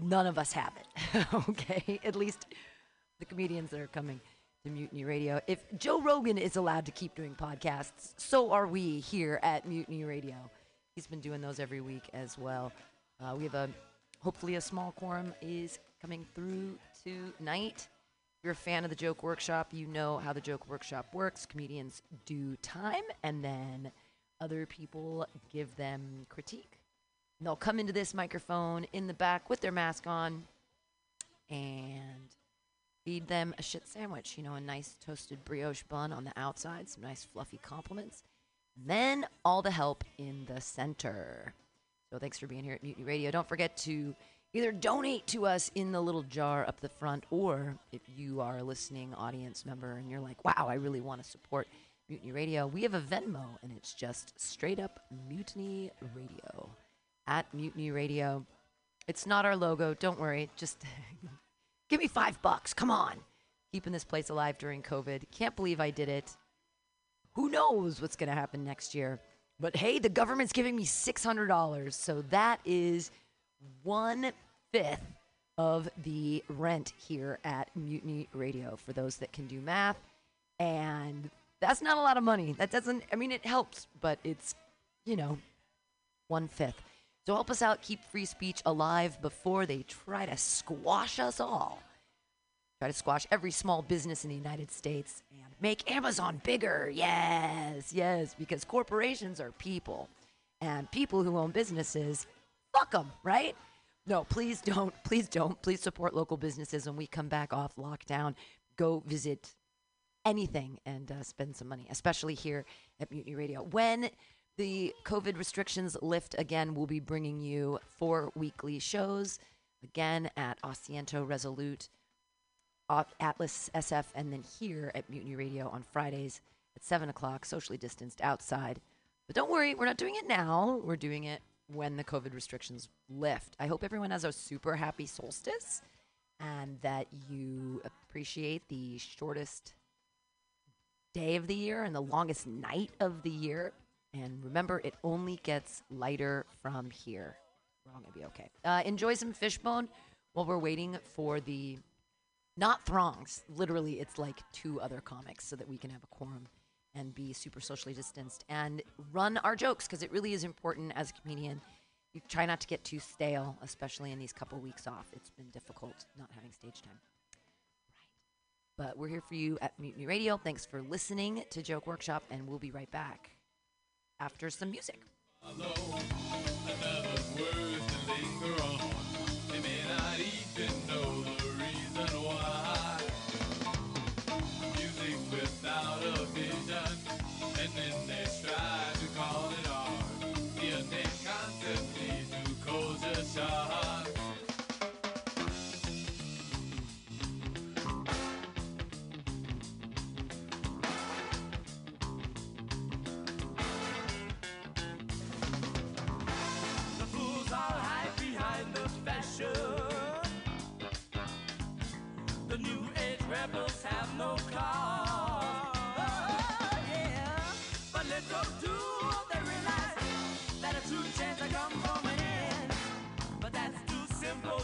none of us have it. [LAUGHS] okay, at least the comedians that are coming to Mutiny Radio. If Joe Rogan is allowed to keep doing podcasts, so are we here at Mutiny Radio. He's been doing those every week as well. Uh, we have a hopefully a small quorum is coming through tonight. If you're a fan of the Joke Workshop, you know how the Joke Workshop works. Comedians do time, and then other people give them critique. And they'll come into this microphone in the back with their mask on and feed them a shit sandwich. You know, a nice toasted brioche bun on the outside, some nice fluffy compliments. Then all the help in the center. So thanks for being here at Mutiny Radio. Don't forget to either donate to us in the little jar up the front, or if you are a listening audience member and you're like, wow, I really want to support Mutiny Radio, we have a Venmo, and it's just straight up Mutiny Radio. At Mutiny Radio. It's not our logo. Don't worry. Just [LAUGHS] give me five bucks. Come on. Keeping this place alive during COVID. Can't believe I did it. Who knows what's going to happen next year? But hey, the government's giving me $600. So that is one fifth of the rent here at Mutiny Radio for those that can do math. And that's not a lot of money. That doesn't, I mean, it helps, but it's, you know, one fifth. So help us out, keep free speech alive before they try to squash us all. Try to squash every small business in the United States and make Amazon bigger. Yes, yes, because corporations are people. And people who own businesses, fuck them, right? No, please don't. [LAUGHS] Please don't. Please support local businesses when we come back off lockdown. Go visit anything and uh, spend some money, especially here at Mutiny Radio. When the COVID restrictions lift again, we'll be bringing you four weekly shows again at Asiento Resolute, Atlas SF, and then here at Mutiny Radio on Fridays at 7 o'clock, socially distanced outside. But don't worry, we're not doing it now. We're doing it when the COVID restrictions lift. I hope everyone has a super happy solstice and that you appreciate the shortest day of the year and the longest night of the year. And remember, it only gets lighter from here. We're all going to be okay. Uh, enjoy some fishbone while we're waiting for the not throngs. Literally, it's like two other comics so that we can have a quorum and be super socially distanced and run our jokes because it really is important as a comedian. You try not to get too stale, especially in these couple weeks off. It's been difficult not having stage time. Right. But we're here for you at Mutiny Radio. Thanks for listening to Joke Workshop, and we'll be right back. after some music. The rebels have no cause. Oh, yeah. But little do they realize that a true chance will come from an. But that's too simple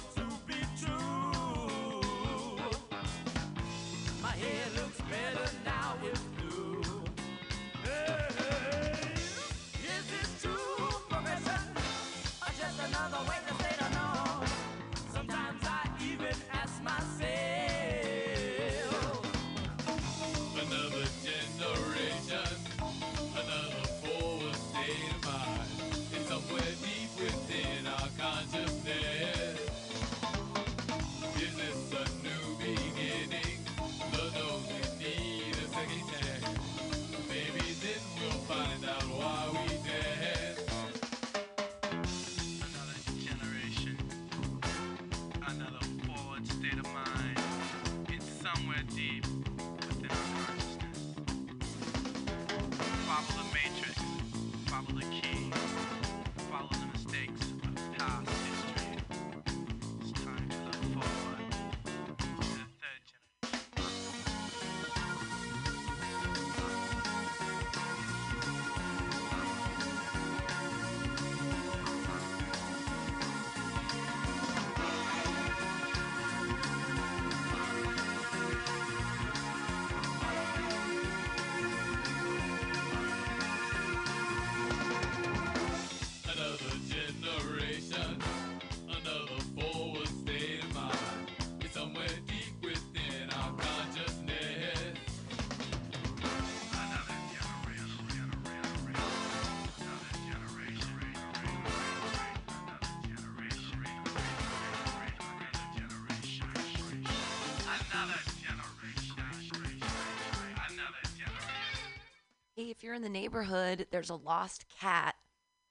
you're in the neighborhood, there's a lost cat.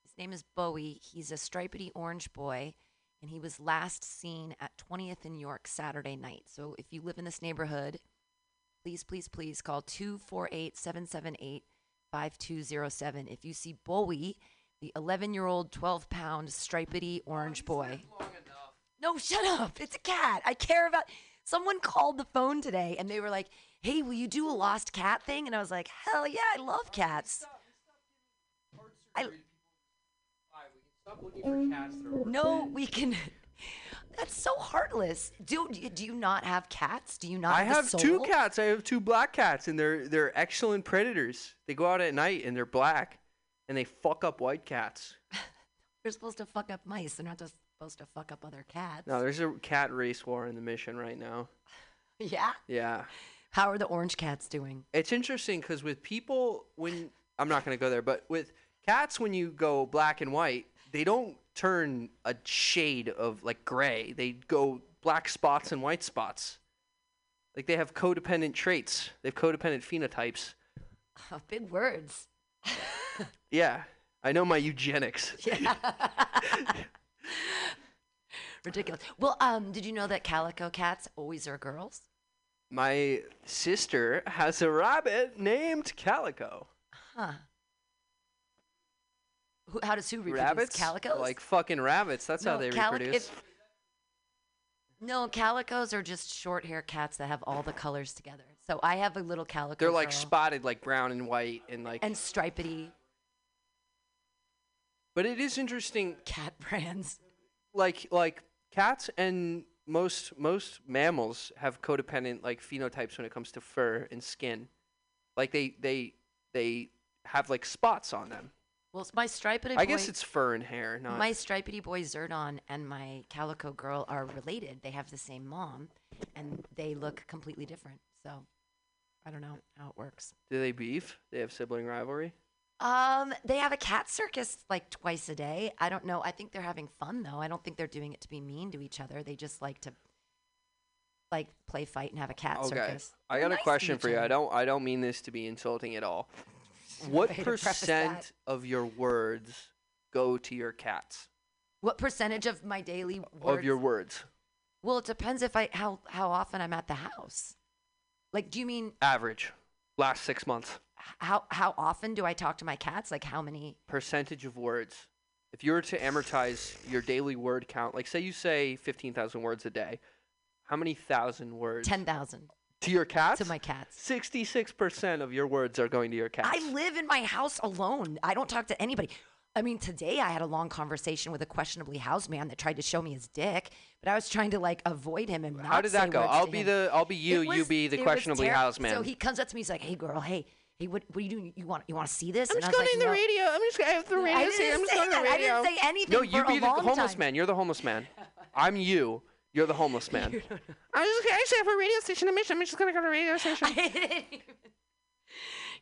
His name is Bowie. He's a stripedy orange boy, and he was last seen at 20th in York Saturday night. So if you live in this neighborhood, please, please, please call 248 778 5207 if you see Bowie, the 11 year old, 12 pound stripedy orange boy. No, shut up. It's a cat. I care about. Someone called the phone today and they were like, hey, will you do a lost cat thing? And I was like, hell yeah, I love cats. I, no, we can. [LAUGHS] That's so heartless. Do do you not have cats? Do you not? I have, the have two cats. I have two black cats, and they're they're excellent predators. They go out at night and they're black, and they fuck up white cats. [LAUGHS] They're supposed to fuck up mice. They're not just supposed to fuck up other cats. No, there's a cat race war in the mission right now. [LAUGHS] Yeah. Yeah, How are the orange cats doing? it's interesting because with people, when I'm not gonna go there, but with cats, when you go black and white, they don't turn a shade of like gray. They go black spots and white spots. Like they have codependent traits. They have codependent phenotypes. Oh, big words. [LAUGHS] Yeah, I know my eugenics. Yeah. [LAUGHS] Ridiculous. Well, um, did you know that calico cats always are girls? My sister has a rabbit named Calico. Huh. Who, how does who reproduce? Rabbits? Calicos? Like fucking rabbits. That's how they calic- reproduce. if- no, calicos are just short hair cats that have all the colors together. So I have a little calico. They're like girl spotted like brown and white and like and stripedy But it is interesting cat [LAUGHS] brands. like like cats and most most mammals have codependent like phenotypes when it comes to fur and skin. Like they they they have like spots on them. Well, it's my stripedy. Boy. I guess it's fur and hair, not My stripedy boy Zerdon and my calico girl are related. They have the same mom, and they look completely different. So, I don't know how it works. Do they beef? They have sibling rivalry? Um, they have a cat circus like twice a day. I don't know. I think they're having fun though. I don't think they're doing it to be mean to each other. They just like to like play fight and have a cat Okay. circus. I got a nice to question for you. I don't I don't mean this to be insulting at all. [LAUGHS] What way to preface percent of your words go to your cats? What percentage of my daily words? Of your words. Well, it depends if I how how often I'm at the house. Like, do you mean Average. Last six months. How how often do I talk to my cats? Like how many? Percentage of words. If you were to amortize your daily word count, like say you say fifteen thousand words a day, how many thousand words? Ten thousand To your cats? to my cats. Sixty-six percent of your words are going to your cats. I live in my house alone. I don't talk to anybody. I mean, today I had a long conversation with a questionably housed man that tried to show me his dick, but I was trying to like avoid him and not How did that go? I'll be him. the I'll be you, It you be the questionably housed man. So he comes up to me. He's like, "Hey, girl. Hey, hey, what, what are you doing? You want you want to see this?" I'm and just going like, to the "No." radio. I'm just going to the I radio. didn't. I'm just say going to the that. I didn't say anything No, for you a be the homeless time. man. You're the homeless man. I'm you. You're the homeless man. [LAUGHS] I'm just I just have a radio station. I'm just, I'm just going to go to the radio [LAUGHS] station.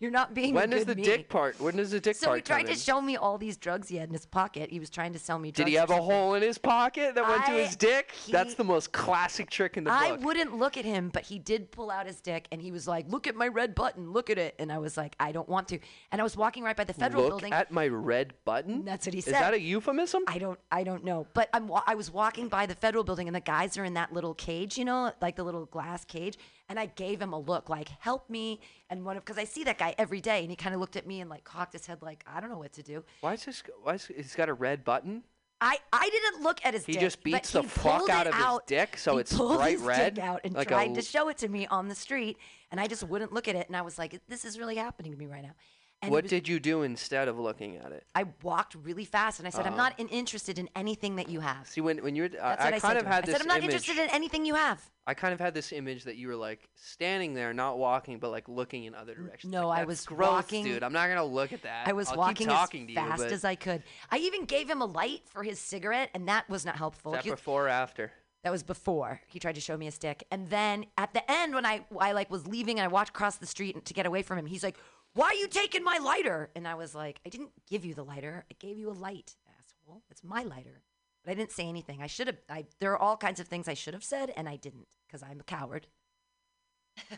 You're not being. when good the me. dick part? When is the dick So part So he tried to in? show me all these drugs he had in his pocket. He was trying to sell me drugs. Did he have a hole in his pocket that went to his dick? That's the most classic trick in the I book. wouldn't look at him, but he did pull out his dick and he was like, "Look at my red button. Look at it." And I was like, "I don't want to." And I was walking right by the federal Look building. at my red button. That's what he said. Is that a euphemism? I don't I don't know. But I'm I was walking by the federal building and the guys are in that little cage, you know, like the little glass cage, and I gave him a look like, "Help me." And one of cuz I see that guy every day and he kind of looked at me and like cocked his head like, "I don't know what to do." Why is this? Why is he's got a red button? I, I didn't look at his He dick. just beats the fuck out of his dick, so He it's pulled bright his red, dick out and like tried to show it to me on the street, and I just wouldn't look at it. And I was like, "This is really happening to me right now." And what was- did you do instead of looking at it? I walked really fast and I said, "I'm Oh. not uh-huh. in- interested in anything that you have." See, when when you're, I, I kind of had I said, I'm not image. interested in anything you have." I kind of had this image that you were like standing there, not walking, but like looking in other directions. No, Like, I was gross, walking- dude. I'm not gonna look at that. I was I'll walking as fast you, as I could. I even gave him a light for his cigarette, and that was not helpful. is that He- before or after? That was before he tried to show me a stick. And then at the end, when I I like was leaving and I walked across the street to get away from him, he's like, "Why are you taking my lighter?" And I was like, "I didn't give you the lighter. I gave you a light, asshole. It's my lighter." But I didn't say anything. I should have. I there are all kinds of things I should have said, and I didn't because I'm a coward. [LAUGHS]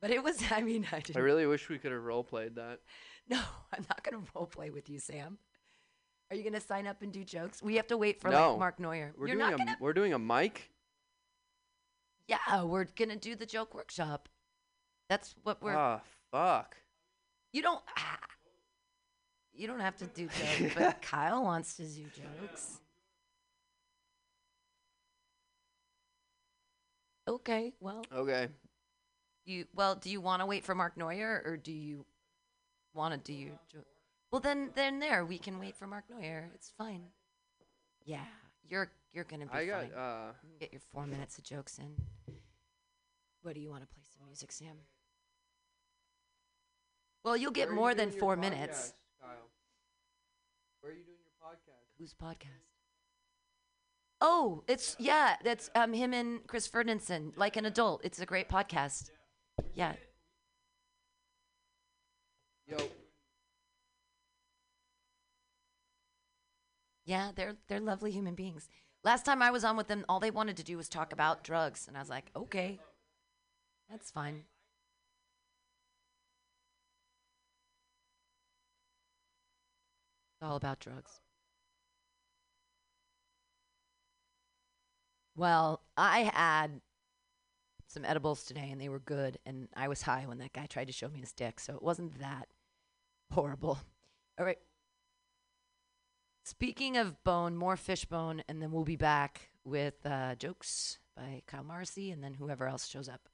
but it was. I mean, I didn't. I really wish we could have role played that. [LAUGHS] No, I'm not gonna role play with you, Sam. Are you gonna sign up and do jokes? We have to wait for no, like Mark Neuer. We're You're doing not a gonna we're doing a mic. Yeah, we're gonna do the joke workshop. That's what we're. Oh fuck. you don't. ah, you don't have to do [LAUGHS] jokes, but Kyle wants to do jokes. Okay, well, Okay. you well, do you want to wait for Mark Neuer or do you want to do your joke? Well, then, then there we can wait for Mark Neuer. It's fine. Yeah, you're you're gonna be I got fine. uh You get your four minutes of jokes in. What do you want to play some music, Sam? Well, you'll get Where are you more than doing your four podcast, minutes. Kyle? Where are you doing your podcast? Whose podcast? Oh, it's yeah, that's um him and Chris Ferdinand, like an adult. It's a great podcast. Yeah. Yo. Yeah, they're they're lovely human beings. Last time I was on with them, all they wanted to do was talk about drugs, and I was like, okay, that's fine. It's all about drugs. Well, I had some edibles today, and they were good, and I was high when that guy tried to show me his dick, so it wasn't that horrible. All right. Speaking of bone, more fish bone, and then we'll be back with uh, jokes by Kyle Marcy and then whoever else shows up.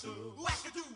Pepper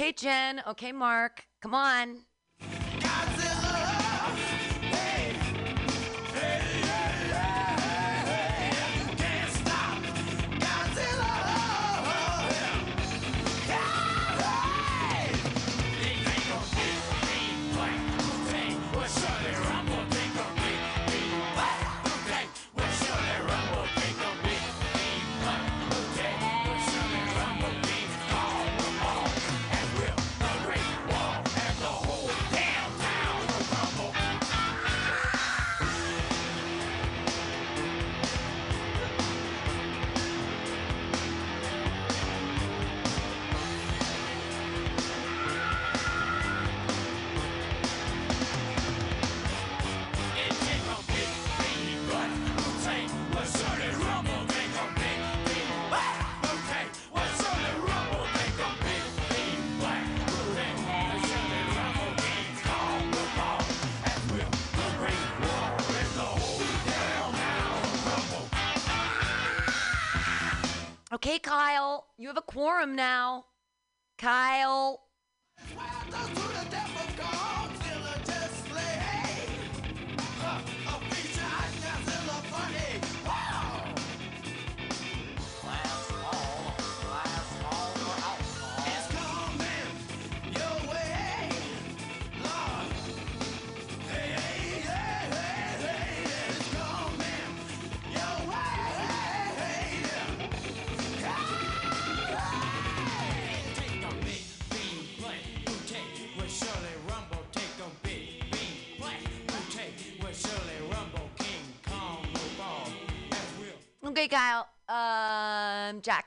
Okay, Jen. Okay, Mark. Come on.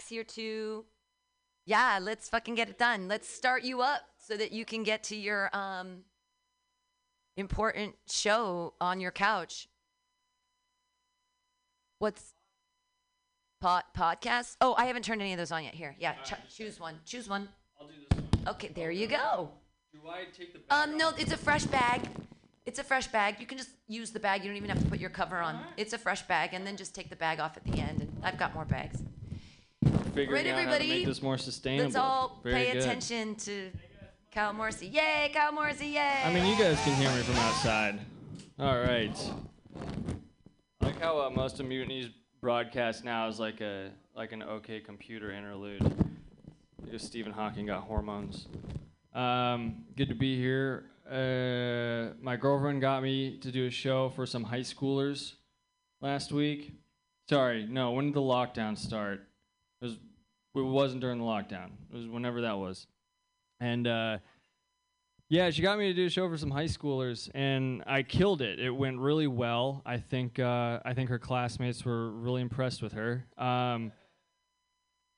Here too. Yeah, let's fucking get it done. Let's start you up so that you can get to your um important show on your couch. What's pod podcast? Oh, I haven't turned any of those on yet. Here, yeah, ch- choose one. Choose one. I'll do this one. Okay, there you go. Do I take the Um, no, it's a fresh bag. It's a fresh bag. You can just use the bag. You don't even have to put your cover on. It's a fresh bag, and then just take the bag off at the end. And I've got more bags. Figuring Right, out how to everybody? make this more sustainable? Let's all Very pay good. attention to Kyle Morrissey. Yay, Kyle Morrissey! Yay! I mean, you guys can hear me from outside. All right. I like how uh, most of Mutiny's broadcast now is like a like an OK Computer interlude. Because Stephen Hawking got hormones. Um, good to be here. Uh, my girlfriend got me to do a show for some high schoolers last week. Sorry, no. When did the lockdown start? It was. It wasn't during the lockdown. It was whenever that was. And uh, yeah, she got me to do a show for some high schoolers, and I killed it. It went really well. I think uh, I think her classmates were really impressed with her. Um,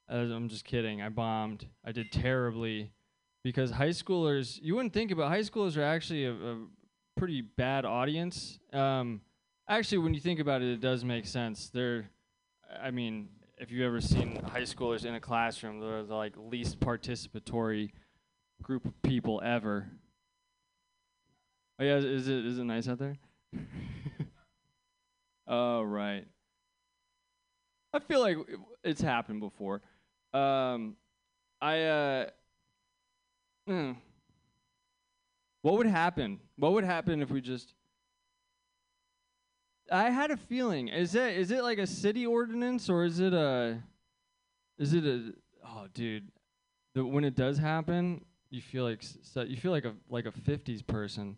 I'm just kidding. I bombed. I did terribly because high schoolers. You wouldn't think about high schoolers are actually a, a pretty bad audience. Um, actually, when you think about it, it does make sense. They're, I mean, if you've ever seen high schoolers in a classroom, they're the like least participatory group of people ever. Oh yeah, is, is it is it nice out there? [LAUGHS] oh right. I feel like it's happened before. Um, I uh, hmm. what would happen? What would happen if we just? I had a feeling. Is it is it like a city ordinance or is it a? Is it a? Oh, dude, the, when it does happen, you feel like so you feel like a like a '50s person.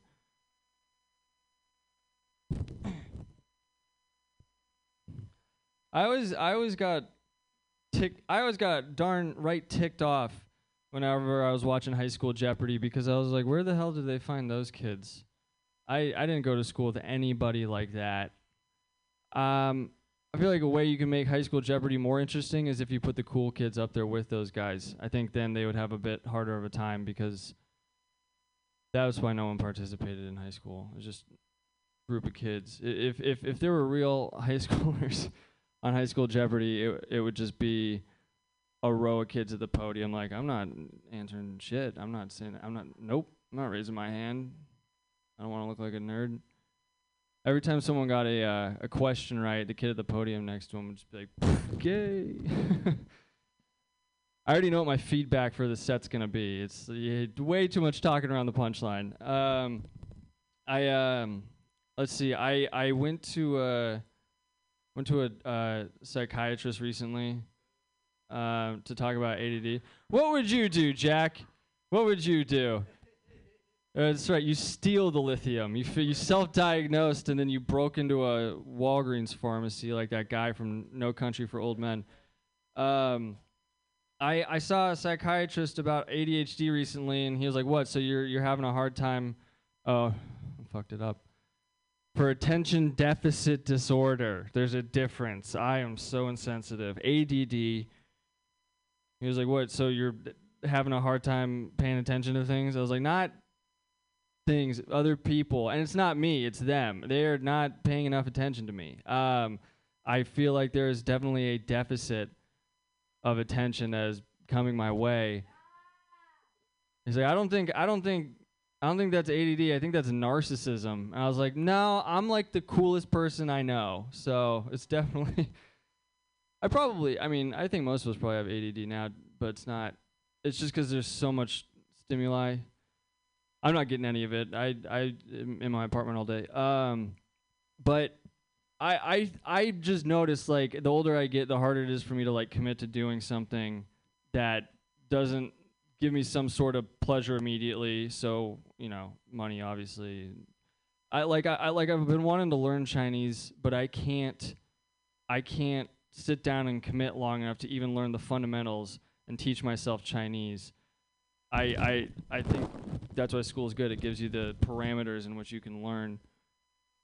I always I always got tick I always got darn right ticked off whenever I was watching High School Jeopardy because I was like, where the hell did they find those kids? I I didn't go to school with anybody like that. Um, I feel like a way you can make High School Jeopardy more interesting is if you put the cool kids up there with those guys. I think then they would have a bit harder of a time because that was why no one participated in high school. It was just group of kids. I- If if if there were real [LAUGHS] high schoolers on High School Jeopardy, it it would just be a row of kids at the podium. Like I'm not answering shit. I'm not saying. I'm not. Nope. I'm not raising my hand. I don't want to look like a nerd. Every time someone got a uh, a question right, the kid at the podium next to him would just be like, "Gay." [LAUGHS] I already know what my feedback for the set's gonna be. It's uh, way too much talking around the punchline. Um, I um, let's see. I I went to uh, went to a uh, psychiatrist recently um, to talk about ADD. What would you do, Jack? What would you do? Uh, that's right. You steal the lithium. You f- you self-diagnosed and then you broke into a Walgreens pharmacy like that guy from No Country for Old Men. Um, I I saw a psychiatrist about ADHD recently, and he was like, "What? So you're you're having a hard time? Oh, I fucked it up. For attention deficit disorder, there's a difference. I am so insensitive. ADD. He was like, "What? So you're having a hard time paying attention to things?" I was like, "Not things, other people, and it's not me, it's them. They are not paying enough attention to me. Um, I feel like there is definitely a deficit of attention that is coming my way. He's like, I don't think, I don't think, I don't think that's ADD. I think that's narcissism. And I was like, no, I'm like the coolest person I know. So it's [LAUGHS] definitely. I probably, I mean, I think most of us probably have ADD now, but it's not. It's just because there's so much stimuli. I'm not getting any of it. I I am in my apartment all day. Um, but I I I just noticed like the older I get, the harder it is for me to like commit to doing something that doesn't give me some sort of pleasure immediately. So you know, money obviously. I like I, I like I've been wanting to learn Chinese, but I can't I can't sit down and commit long enough to even learn the fundamentals and teach myself Chinese. I I I think that's why school is good. It gives you the parameters in which you can learn.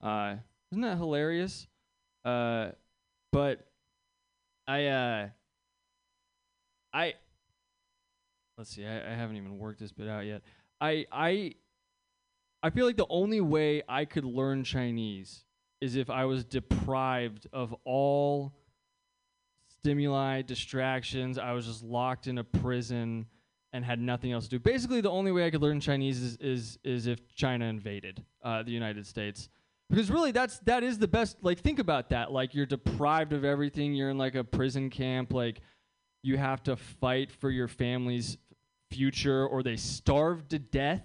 Uh, isn't that hilarious? Uh, but I uh I let's see. I, I haven't even worked this bit out yet. I I I feel like the only way I could learn Chinese is if I was deprived of all stimuli, distractions. I was just locked in a prison and had nothing else to do. Basically, the only way I could learn Chinese is is, is if China invaded uh, the United States. Because really, that's that is the best. Like, think about that. Like, you're deprived of everything. You're in like a prison camp. Like, you have to fight for your family's future, or they starve to death.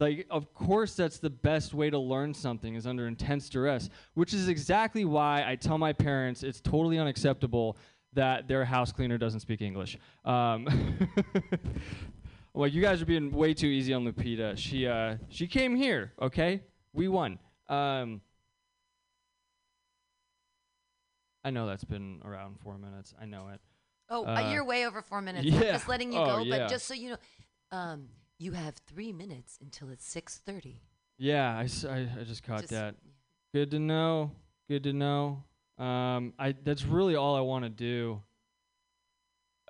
Like, of course, that's the best way to learn something is under intense duress, which is exactly why I tell my parents it's totally unacceptable that their house cleaner doesn't speak English. Um, [LAUGHS] well, you guys are being way too easy on Lupita. She uh, she came here, okay? We won. Um, I know that's been around four minutes. I know it. Oh, uh, Uh, you're way over four minutes. yeah. I'm just letting you Oh, go, yeah. but just so you know, um, you have three minutes until it's six thirty. Yeah, I, s- I- I just caught Just- that. Good to know. Good to know. Um, I that's really all I want to do.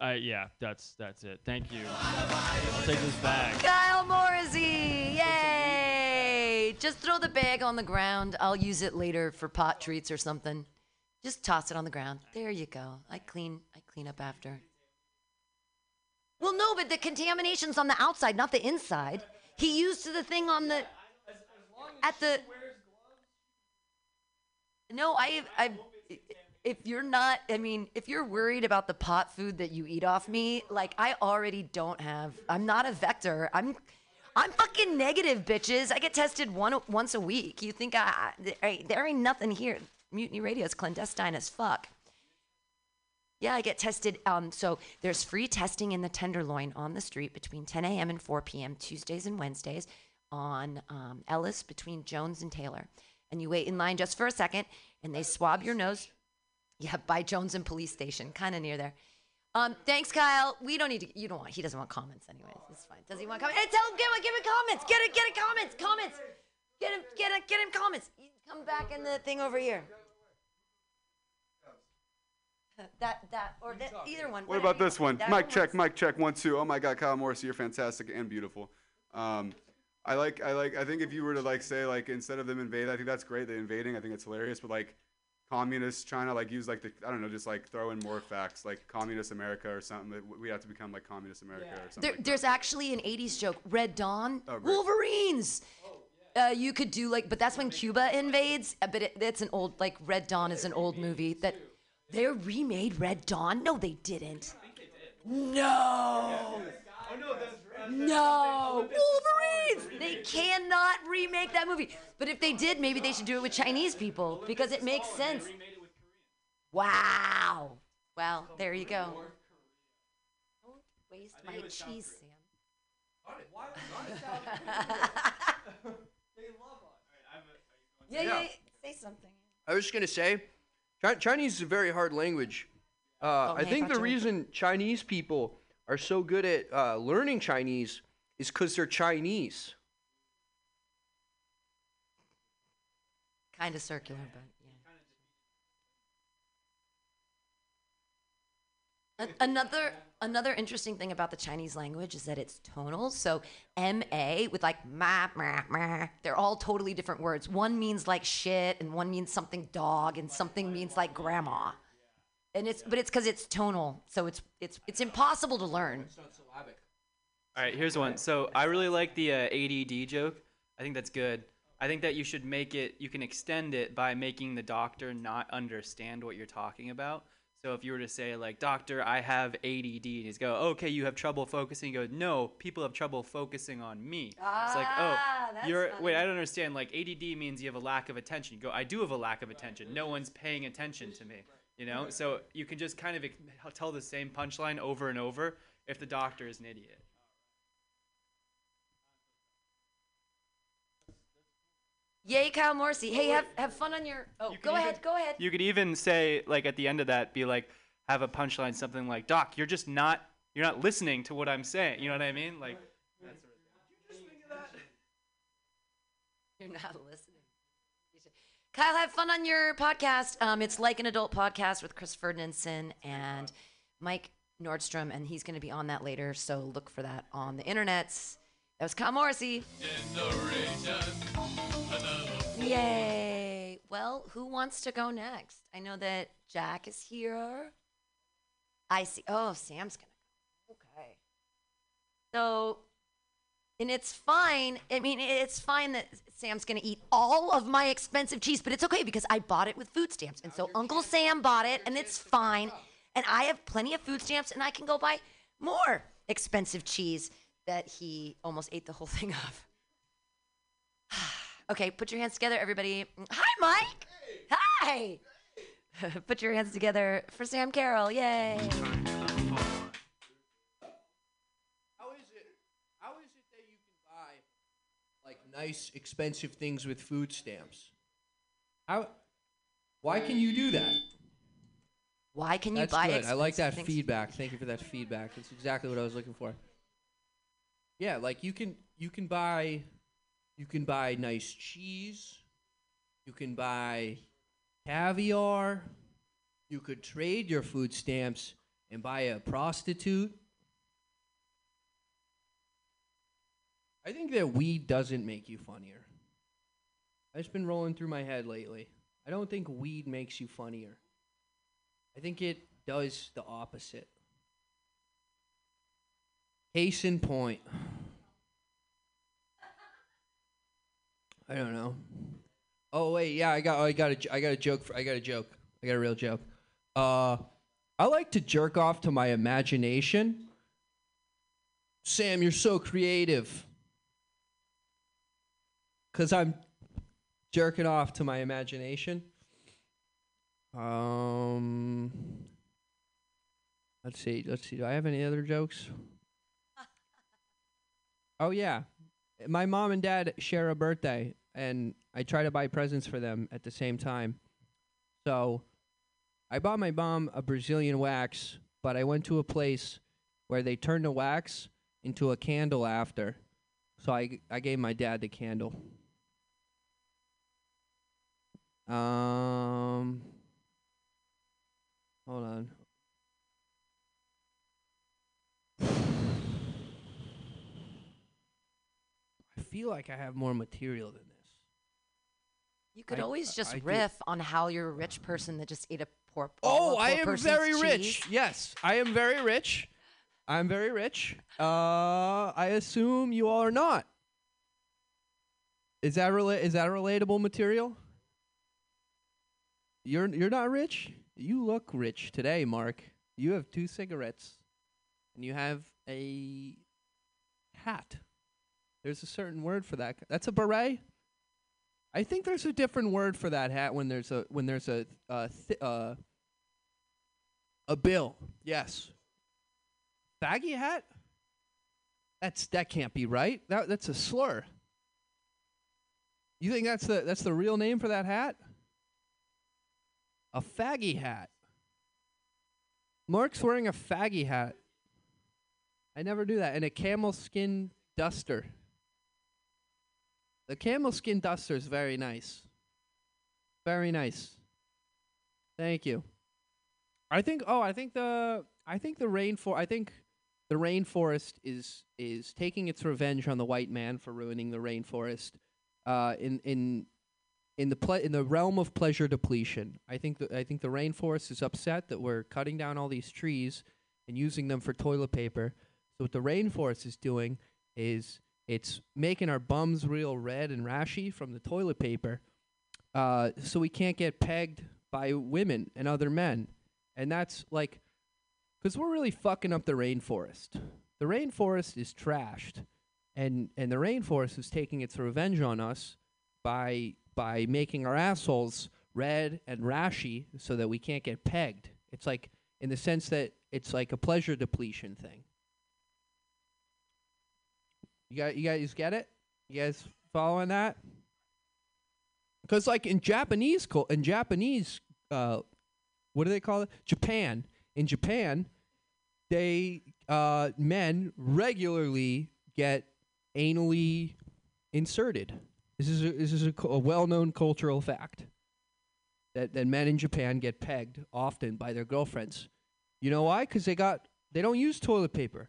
I yeah, that's that's it. Thank you. I'll take this back. Kyle Morrissey, yay! Just throw the bag on the ground. I'll use it later for pot treats or something. Just toss it on the ground. There you go. I clean. I clean up after. Well, no, but the contamination's on the outside, not the inside. He used the thing on the at the. No, I, I, if you're not, I mean, if you're worried about the pot food that you eat off me, like I already don't have. I'm not a vector. I'm, I'm fucking negative, bitches. I get tested one once a week. You think I, I there ain't nothing here. Mutiny Radio is clandestine as fuck. Yeah, I get tested. Um, so there's free testing in the Tenderloin on the street between 10 a.m. and 4 p.m. Tuesdays and Wednesdays on um, Ellis between Jones and Taylor. And you wait in line just for a second, and they swab your nose. Yeah, by Jones and Police Station, kind of near there. Um, thanks, Kyle. We don't need to. You don't want. He doesn't want comments, anyways. It's fine. Does he want comments? Hey, tell him. Give him. Give him comments. Get it. Get it. Comments. Comments. Get him. Get it. Get him comments. Come back in the thing over here. That that or that, either one. What about this one? That Mic check, mic check, one, two. Oh my God, Kyle Morrissey, you're fantastic and beautiful. Um, I like, I like, I think if you were to like say like instead of them invade, I think that's great. They invading, I think it's hilarious. But like communist China, like use like the, I don't know, just like throw in more facts, like communist America or something. We have to become like communist America or something. There, like there's actually an 80s joke Red Dawn, Oh, great. Wolverines. Uh, you could do like, but that's when Cuba invades. uh, But it, it's an old, like, Red Dawn is an old movie that they remade Red Dawn. No, they didn't. No. No. Wolverines! They cannot remake that movie. But if they did, maybe they should do it with Chinese people because it makes sense. Wow. Well, there you go. Don't waste my cheese, Sam. [LAUGHS] [LAUGHS] Yeah, yeah, yeah. Say something. I was just gonna say, Chinese is a very hard language. Uh, Oh, I hey, think the reason Chinese people are so good at uh, learning Chinese is because they're Chinese. Kind of circular, but yeah. Another another interesting thing about the Chinese language is that it's tonal. So M A with like ma ma ma, they're all totally different words. One means like shit, and one means something dog, and something means like grandma. And it's but it's because it's tonal, so it's it's it's impossible to learn. All right, here's one. So I really like the uh, ADD joke. I think that's good. I think that you should make it. You can extend it by making the doctor not understand what you're talking about. So if you were to say like, "Doctor, I have ADD," and he's go, "Okay, you have trouble focusing." You go, "No, people have trouble focusing on me." it's like, Ah, "Oh, you're funny. wait, I don't understand." Like ADD means you have a lack of attention. You go, "I do have a lack of attention. No one's paying attention to me." You know, so you can just kind of tell the same punchline over and over if the doctor is an idiot. Yay, Kyle Morrissey. Hey, have have fun on your. Oh, go ahead, go ahead. You could even say like at the end of that, be like, have a punchline, something like, "Doc, you're just not, you're not listening to what I'm saying." You know what I mean? Like, that sort of thing. [LAUGHS] You're not listening. You should- Kyle, have fun on your podcast. Um, it's like an adult podcast with Chris Ferdinandson and Mike Nordstrom, and he's going to be on that later. So look for that on the internets. That was Kyle Morrissey. Yay! well, who wants to go next? I know that Jack is here. I see. Oh, Sam's gonna go. Okay. So, and it's fine. I mean, it's fine that Sam's gonna eat all of my expensive cheese, but it's okay because I bought it with food stamps, and so Uncle Sam bought it, and it's fine. And I have plenty of food stamps, and I can go buy more expensive cheese that he almost ate the whole thing [LAUGHS] of. Okay, put your hands together, everybody. Hi, Mike. Hi. [LAUGHS] put your hands together for Sam Carroll. Yay. How is it? How is it that you can buy like nice, expensive things with food stamps? How? Why can you do that? Why can you That's buy good. I like that things? feedback. Thank you for that feedback. That's exactly what I was looking for. Yeah, like you can you can buy you can buy nice cheese. You can buy caviar. You could trade your food stamps and buy a prostitute. I think that weed doesn't make you funnier. That's been rolling through my head lately. I don't think weed makes you funnier. I think it does the opposite. Case in point. I don't know. Oh wait, yeah, I got, I got a, I got a joke. For, I got a joke. I got a real joke. Uh, I like to jerk off to my imagination. Sam, you're so creative. Cause I'm jerking off to my imagination. Um, let's see. Let's see. Do I have any other jokes? [LAUGHS] Oh yeah, my mom and dad share a birthday, and I try to buy presents for them at the same time. So, I bought my mom a Brazilian wax, but I went to a place where they turned the wax into a candle after. So I I gave my dad the candle. Um, hold on. [SIGHS] I feel like I have more material than. You could I- always just I do- riff on how you're a rich person that just ate a poor. Oh, I am very cheese. rich. Yes, I am very rich. I'm very rich. Uh, I assume you all are not. Is that rela- Is that relatable material? You're you're not rich. You look rich today, Mark. You have two cigarettes, and you have a hat. There's a certain word for that. That's a beret. I think there's a different word for that hat when there's a when there's a th- uh a bill. Yes. Faggy hat? That's that can't be right. That that's a slur. You think that's the that's the real name for that hat? A faggy hat. Mark's wearing a faggy hat. I never do that. And a camel skin duster. The camel skin duster is very nice. Very nice. Thank you. I think. Oh, I think the. I think the rainforest. I think the rainforest is is taking its revenge on the white man for ruining the rainforest. Uh, in in in the ple- in the realm of pleasure depletion. I think the I think the rainforest is upset that we're cutting down all these trees and using them for toilet paper. So what the rainforest is doing is it's making our bums real red and rashy from the toilet paper, uh, so we can't get pegged by women and other men. And that's like, because we're really fucking up the rainforest. The rainforest is trashed, and and the rainforest is taking its revenge on us by by making our assholes red and rashy so that we can't get pegged. It's like in the sense that it's like a pleasure depletion thing. You got you guys get it? You guys following that? Because like in Japanese in Japanese uh what do they call it? Japan. In Japan, they uh men regularly get anally inserted. This is a, this is a, a well-known cultural fact that that men in Japan get pegged often by their girlfriends. You know why? Because they got they don't use toilet paper.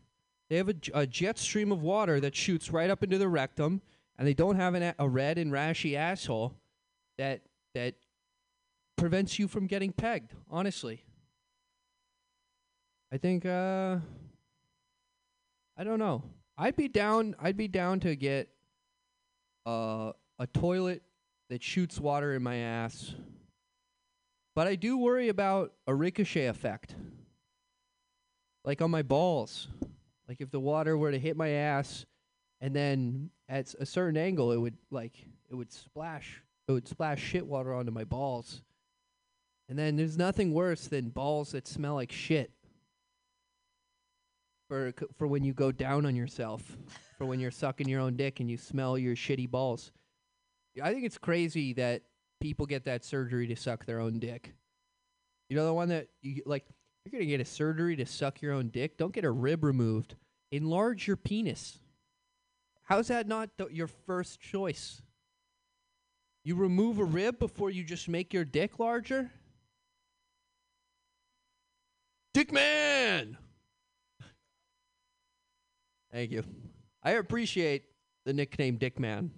They have a jet stream of water that shoots right up into the rectum, and they don't have an, a a red and rashy asshole that that prevents you from getting pegged. Honestly, I think. Uh, I don't know. I'd be down. I'd be down to get uh, a toilet that shoots water in my ass. But I do worry about a ricochet effect. Like on my balls. Like if the water were to hit my ass and then at a certain angle it would like it would splash it would splash shit water onto my balls. And then there's nothing worse than balls that smell like shit. For for when you go down on yourself, for when you're sucking your own dick and you smell your shitty balls. I think it's crazy that people get that surgery to suck their own dick. You know the one that you like you're going to get a surgery to suck your own dick? Don't get a rib removed. Enlarge your penis. How's that not th- your first choice? You remove a rib before you just make your dick larger? Dick man. [LAUGHS] Thank you. I appreciate the nickname Dick Man.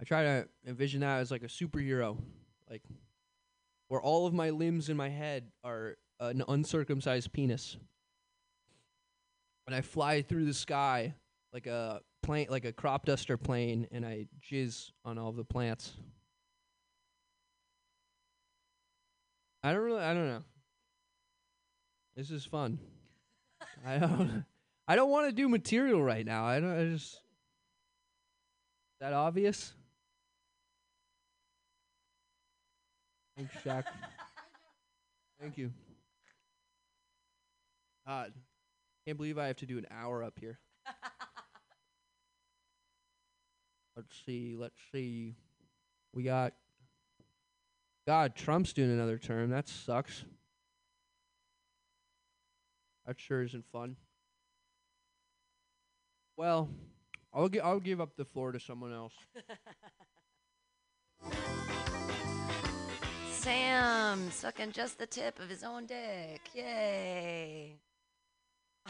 I try to envision that as like a superhero, like where all of my limbs in my head are an uncircumcised penis, and I fly through the sky like a plane, like a crop duster plane, and I jizz on all the plants. I don't really, I don't know. This is fun. [LAUGHS] I don't, I don't want to do material right now. I don't. I just. That obvious? Thanks, Shaq. Thank you. God, can't believe I have to do an hour up here. let's see. Let's see. We got. God, Trump's doing another term. That sucks. That sure isn't fun. Well, I'll gi- I'll give up the floor to someone else. [LAUGHS] Sam sucking just the tip of his own dick. Yay. [LAUGHS]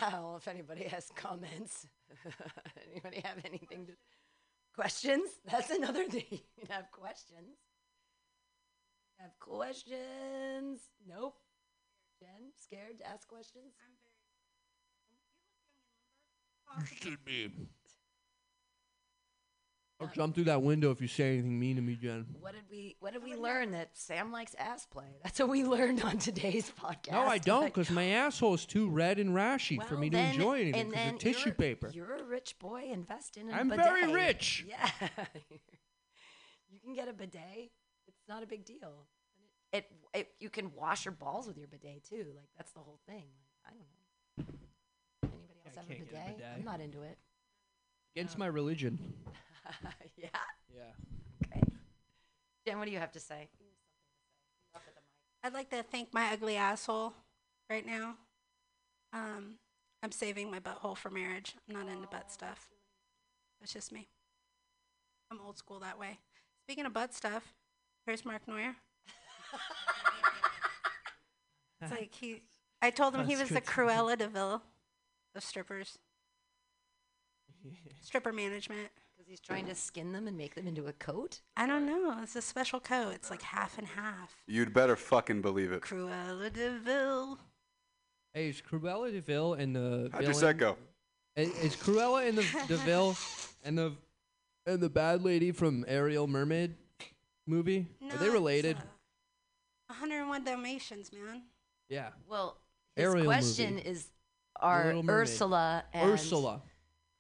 Oh, well, if anybody has comments, [LAUGHS] anybody have anything to questions? [LAUGHS] That's another thing. You can have questions. Have questions? Nope. Jen, scared to ask questions? You should be. I'll jump through that window if you say anything mean to me, Jen. What did we What did we learn? That Sam likes ass play. That's what we learned on today's podcast. No, I don't, because my asshole is too red and rashy for well, me to enjoy anything. and Because then of tissue you're- paper. You're a rich boy. Invest in a I'm bidet. very rich. Yeah. [LAUGHS] you can get a bidet. It's not a big deal. And It, it you can wash your balls with your bidet too. Like that's the whole thing. I don't know. Anybody else I have a can't bidet? get a bidet. I'm not into it. Against my religion. [LAUGHS] yeah. Yeah. Okay. Jen, what do you have to say? I'd like to thank my ugly asshole right now. Um, I'm saving my butthole for marriage. I'm not into butt stuff. That's just me. I'm old school that way. Speaking of butt stuff, here's Mark Neuer. [LAUGHS] it's like he. I told him he was the Cruella de Vil of strippers. [LAUGHS] Stripper management. Because he's trying to skin them and make them into a coat. I don't know. It's a special coat. It's like half and half. You'd better fucking believe it. Cruella de Vil. Hey, is Cruella de Vil and the How'd your villain- set go? I- Is Cruella and the de [LAUGHS] Vil and the and the bad lady from Ariel Mermaid movie? Are they No, related? Uh, 101 Dalmatians, man. Yeah. Well, his Ariel question movie. is: The Are Little Mermaid. Ursula and Ursula,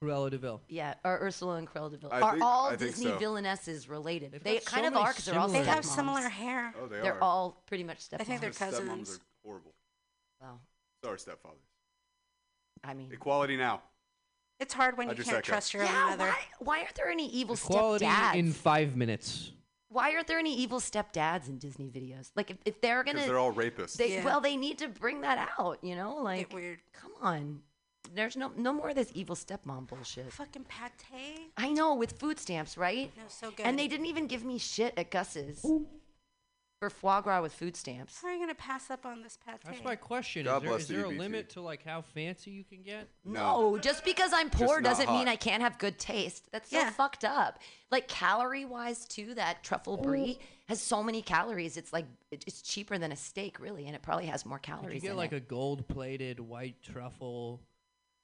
Cruella de Vil. Yeah, are Ursula and Cruella de Vil I are think- all I think Disney so. villainesses related? They've they got so kind of many are because they're all They have stepmoms. similar hair. Oh, they They're are. all pretty much stepmoms. I think they're Their stepmoms cousins. are horrible. Well, Sorry, stepfathers. I mean, Equality now. It's hard when How'd you can't set go? trust your yeah. own mother. Why, why aren't there any evil stepdads? Equality stepdads? in five minutes. why aren't there any evil stepdads in Disney videos? Like if, if they're gonna, Because they're all rapists. they Yeah. well they need to bring that out. You know, like weird. come on. There's no no more of this evil stepmom bullshit. Fucking pate. I know with food stamps, right? No, so good. And they didn't even give me shit at Gus's. for foie gras with food stamps. How are you gonna pass up on this pate? That's my question. God is there, bless is the there a EBT. limit to like how fancy you can get? No, just because I'm poor not doesn't mean. I can't have good taste. That's so Yeah. fucked up. Like calorie wise, too, that truffle brie has so many calories. It's like it- it's cheaper than a steak, really, and it probably has more Could you calories. get in like it. a gold-plated white truffle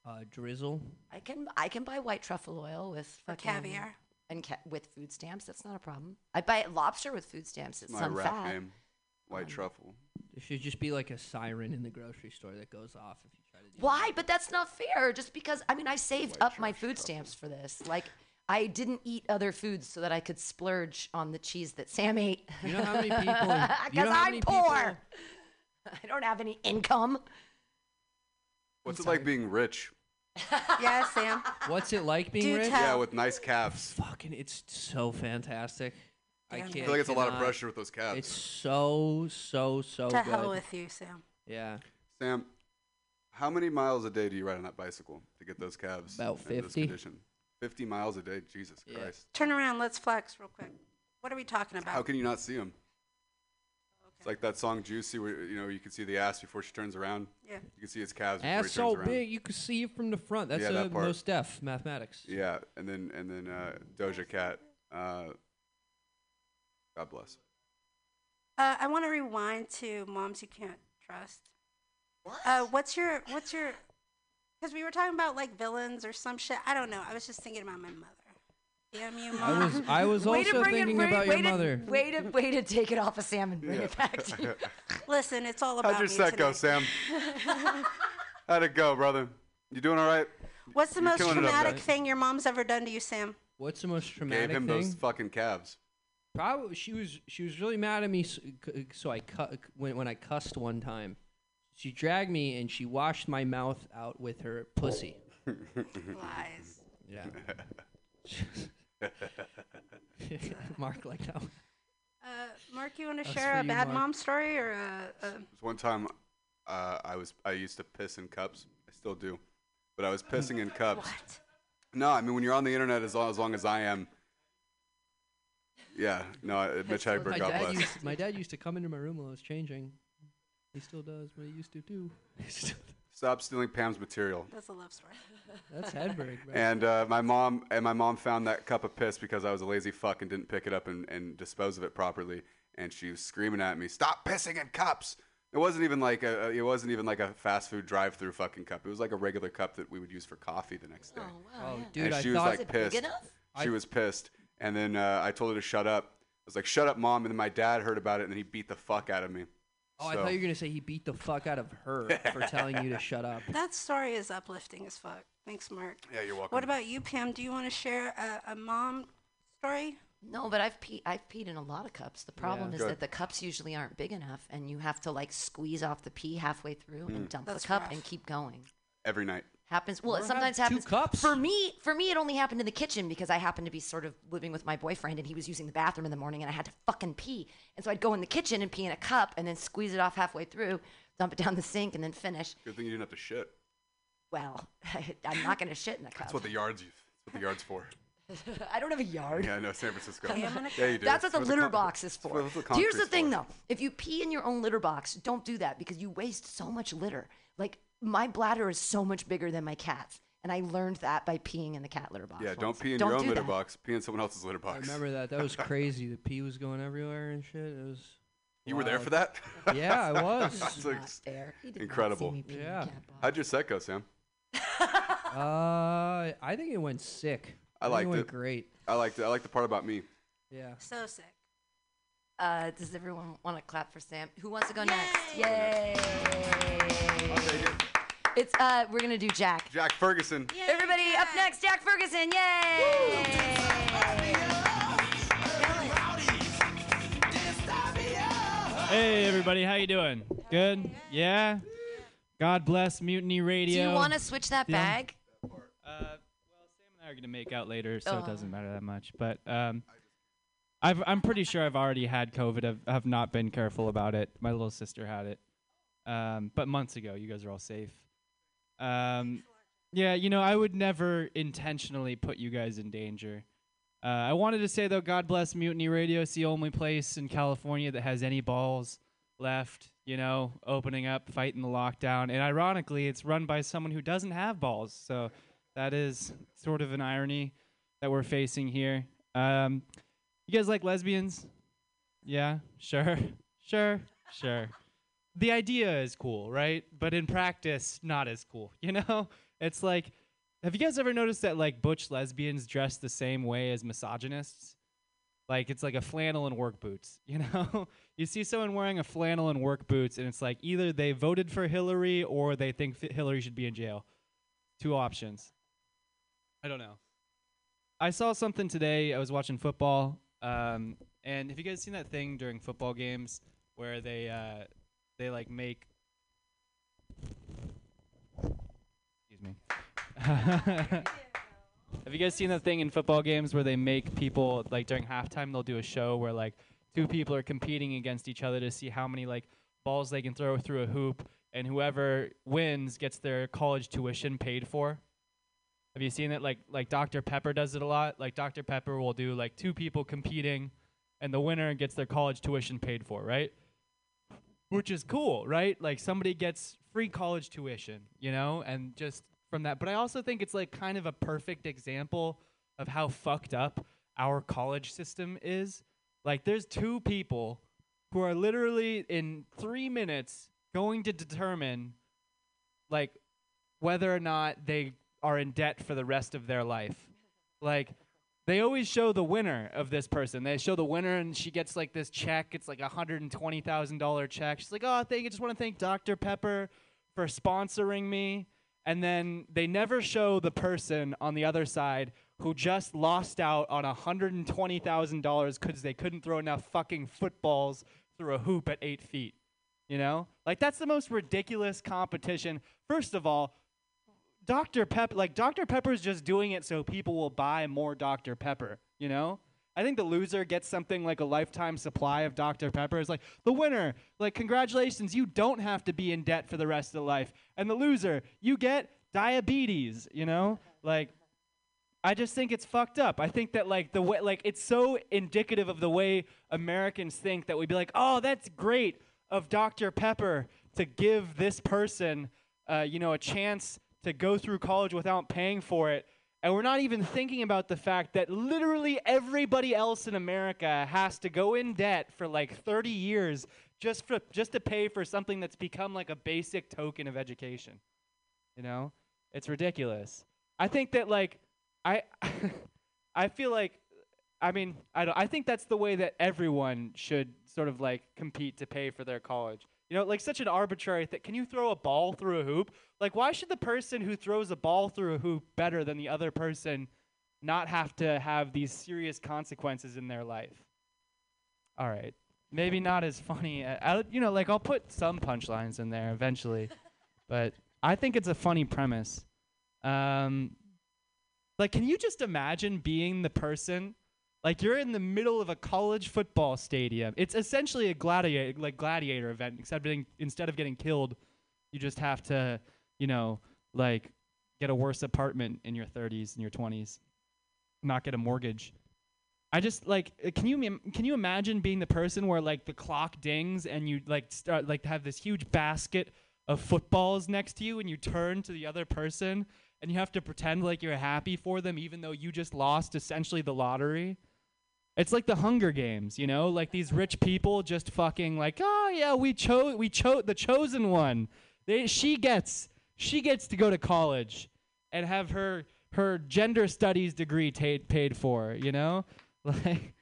uh, drizzle? I can I can buy white truffle oil with Or fucking- caviar. and ca- with food stamps. That's not a problem. I buy lobster with food stamps. It's My some rap fat. name, White Truffle. There should just be like a siren in the grocery store that goes off if you try to do Why? But that's not fair. Just because I mean I saved up my food stamps for this. Like I didn't eat other foods so that I could splurge on the cheese that Sam ate. You know how many people- you [LAUGHS] know Because how I'm many poor. people- [LAUGHS] I don't have any income. What's it like being rich? [LAUGHS] yeah, Sam. What's it like being Do rich? tell. Yeah, with nice calves. Fucking, it's so fantastic. I Damn can't. I feel like it's a lot of cannot- pressure with those calves. It's so so so to good. hell with you, Sam. Yeah, Sam, how many miles a day do you ride on that bicycle to get those calves? About in this 50. condition? Fifty miles a day. Jesus Yeah. Christ. Turn around. Let's flex real quick. What are we talking about? How can you not see them? It's like that song "Juicy," where you know you can see the ass before she turns around. Yeah. You can see its calves before ass he so turns around. big you can see it from the front. That's Yeah, a that part. Mos Def mathematics. Yeah, and then and then uh, Doja Cat. Uh, God bless. Uh, I want to rewind to moms you can't trust. What? Uh, what's your what's your? Because we were talking about like villains or some shit. I don't know. I was just thinking about my mother. Damn you, I was I was Way to also bring it- thinking way- about way your to- mother. Way to way to take it off of Sam and bring Yeah. it back to you. [LAUGHS] Listen, it's all about How'd your me set go. Sam? [LAUGHS] How'd it go, brother? You doing all right? What's the You're most killing it up traumatic thing your mom's ever done to you, Sam? What's the most traumatic Gave traumatic him thing? those fucking calves. Probably she was she was really mad at me, so, so I cut when when I cussed one time. She dragged me and she washed my mouth out with her pussy. [LAUGHS] Lies. Yeah. [LAUGHS] Mark like that. one. Uh, Mark, you want to That's share for a you, bad Mark. mom story or a, a There's one time uh, I was I used to piss in cups. I still do, but I was pissing in cups. what? No, I mean when you're on the internet as long as, long as I am. Yeah, no, I- Mitch Hedberg, My God dad, bless. used, my dad used to come into my room while I was changing. He still does, but he used to too. [LAUGHS] He still- Stop stealing Pam's material. that's a love story. [LAUGHS] That's Hedberg, bro. And uh, my mom and my mom found that cup of piss because I was a lazy fuck and didn't pick it up and, and dispose of it properly. And she was screaming at me, "Stop pissing in cups!" It wasn't even like a it wasn't even like a fast food drive-through fucking cup. It was like a regular cup that we would use for coffee the next day. Oh, wow, dude, and I she was thought like pissed. She I- was pissed. And then uh, I told her to shut up. I was like, "Shut up, mom!" And then my dad heard about it, and then he beat the fuck out of me. Oh, I thought you were gonna say he beat the fuck out of her for telling you to shut up. [LAUGHS] That story is uplifting as fuck. Thanks, Mark. Yeah, you're welcome. What about you, Pam? Do you want to share a, a mom story? No, but I've peed. I've peed in a lot of cups. The problem is Good. that the cups usually aren't big enough, and you have to like squeeze off the pee halfway through and Mm. dump That's the cup rough. and keep going. Every night. Happens. Well, Well, it sometimes have two happens. cups. For me, for me, it only happened in the kitchen because I happened to be sort of living with my boyfriend, and he was using the bathroom in the morning, and I had to fucking pee, and so I'd go in the kitchen and pee in a cup, and then squeeze it off halfway through, dump it down the sink, and then finish. Good thing you didn't have to shit. Well, [LAUGHS] I'm not gonna shit in a cup. That's what the yards. That's what the yards for. [LAUGHS] I don't have a yard. Yeah, I know San Francisco. Hey, I'm gonna- yeah, you do. That's what the That's litter con- box is that's for. the Here's the thing, for. though: if you pee in your own litter box, don't do that because you waste so much litter. Like my bladder is so much bigger than my cat's, and I learned that by peeing in the cat litter box. Yeah, once. don't pee in Don't your own do litter that. box. Pee in someone else's litter I box. remember that. That was [LAUGHS] crazy. The pee was going everywhere and shit. It was. You were there for that? [LAUGHS] Yeah, I was. That's Not ex- fair. He did not see incredible. me pee in the Yeah. cat box. How'd your set go, Sam? [LAUGHS] Uh, I think it went sick. I think liked it. Went it. great. I liked it. I liked the part about me. Yeah. So sick. Uh, does everyone want to clap for Sam? Who wants to go next? Yay! It's uh, we're gonna do Jack. Jack Ferguson. Everybody up next, Jack Ferguson. Yay! Hey everybody, how you doing? Good? Yeah? God bless Mutiny Radio. Do you want to switch that Yeah. bag? Uh, well, Sam and I are gonna make out later, so Oh. it doesn't matter that much. But um, I've, I'm pretty sure I've already had COVID. I've, have not been careful about it. My little sister had it, um, but months ago. You guys are all safe. Um, yeah, you know, I would never intentionally put you guys in danger. Uh, I wanted to say though, God bless Mutiny Radio. It's the only place in California that has any balls left. You know, opening up, fighting the lockdown, and ironically, it's run by someone who doesn't have balls. So that is sort of an irony that we're facing here. Um, you guys like lesbians? Yeah, sure, [LAUGHS] sure, sure. The idea is cool, right? But in practice, not as cool. [LAUGHS] You know, it's like, have you guys ever noticed that like butch lesbians dress the same way as misogynists? Like it's like a flannel and work boots. [LAUGHS] You know, you see someone wearing a flannel and work boots, and it's like either they voted for Hillary or they think Hillary should be in jail. Two options. I don't know. I saw something today. I was watching football, um, and have you guys seen that thing during football games where they uh, they like make? Excuse me. [LAUGHS] have you guys seen that thing in football games where they make people like during halftime they'll do a show where like two people are competing against each other to see how many like balls they can throw through a hoop, and whoever wins gets their college tuition paid for. Have you seen it? Like like Dr. Pepper does it a lot. Like Dr. Pepper will do like two people competing, and the winner gets their college tuition paid for, right? Which is cool, right? Like somebody gets free college tuition, you know, and just from that. But I also think it's like kind of a perfect example of how fucked up our college system is. Like there's two people who are literally in three minutes going to determine like whether or not they are in debt for the rest of their life. Like they always show the winner of this person. They show the winner and she gets like this check. It's like a hundred and twenty thousand dollar check. She's like, Oh, thank you. Just want to thank Dr. Pepper for sponsoring me. And then they never show the person on the other side who just lost out on $120,000 because they couldn't throw enough fucking footballs through a hoop at eight feet. You know? Like, that's the most ridiculous competition. First of all, Dr. Pepper, like, Dr. Pepper's just doing it so people will buy more Dr. Pepper, you know? I think the loser gets something like a lifetime supply of Dr. Pepper. It's like, the winner, like, congratulations, you don't have to be in debt for the rest of life. And the loser, you get diabetes, you know? Like, I just think it's fucked up. I think that like the way like it's so indicative of the way Americans think that we'd be like, oh, that's great of Dr. Pepper to give this person, uh, you know, a chance to go through college without paying for it. And we're not even thinking about the fact that literally everybody else in America has to go in debt for like 30 years just for just to pay for something that's become like a basic token of education. You know? It's ridiculous. I think that like I [LAUGHS] I feel like I mean, I don't I think that's the way that everyone should sort of like compete to pay for their college. You know, like such an arbitrary thing. Can you throw a ball through a hoop? Like why should the person who throws a ball through a hoop better than the other person not have to have these serious consequences in their life? All right. Maybe not as funny. I, you know, like I'll put some punchlines in there eventually, [LAUGHS] but I think it's a funny premise. Um, like, can you just imagine being the person? Like, you're in the middle of a college football stadium. It's essentially a gladiator, like gladiator event, except being, instead of getting killed, you just have to, you know, like get a worse apartment in your 30s and your 20s, not get a mortgage. I just like uh, can you can you imagine being the person where like the clock dings and you like start like have this huge basket of footballs next to you and you turn to the other person and you have to pretend like you're happy for them even though you just lost essentially the lottery. It's like the Hunger Games, you know, like these rich people just fucking like, oh yeah, we chose we chose the chosen one. They she gets she gets to go to college and have her her gender studies degree ta- paid for, you know? [LAUGHS] Like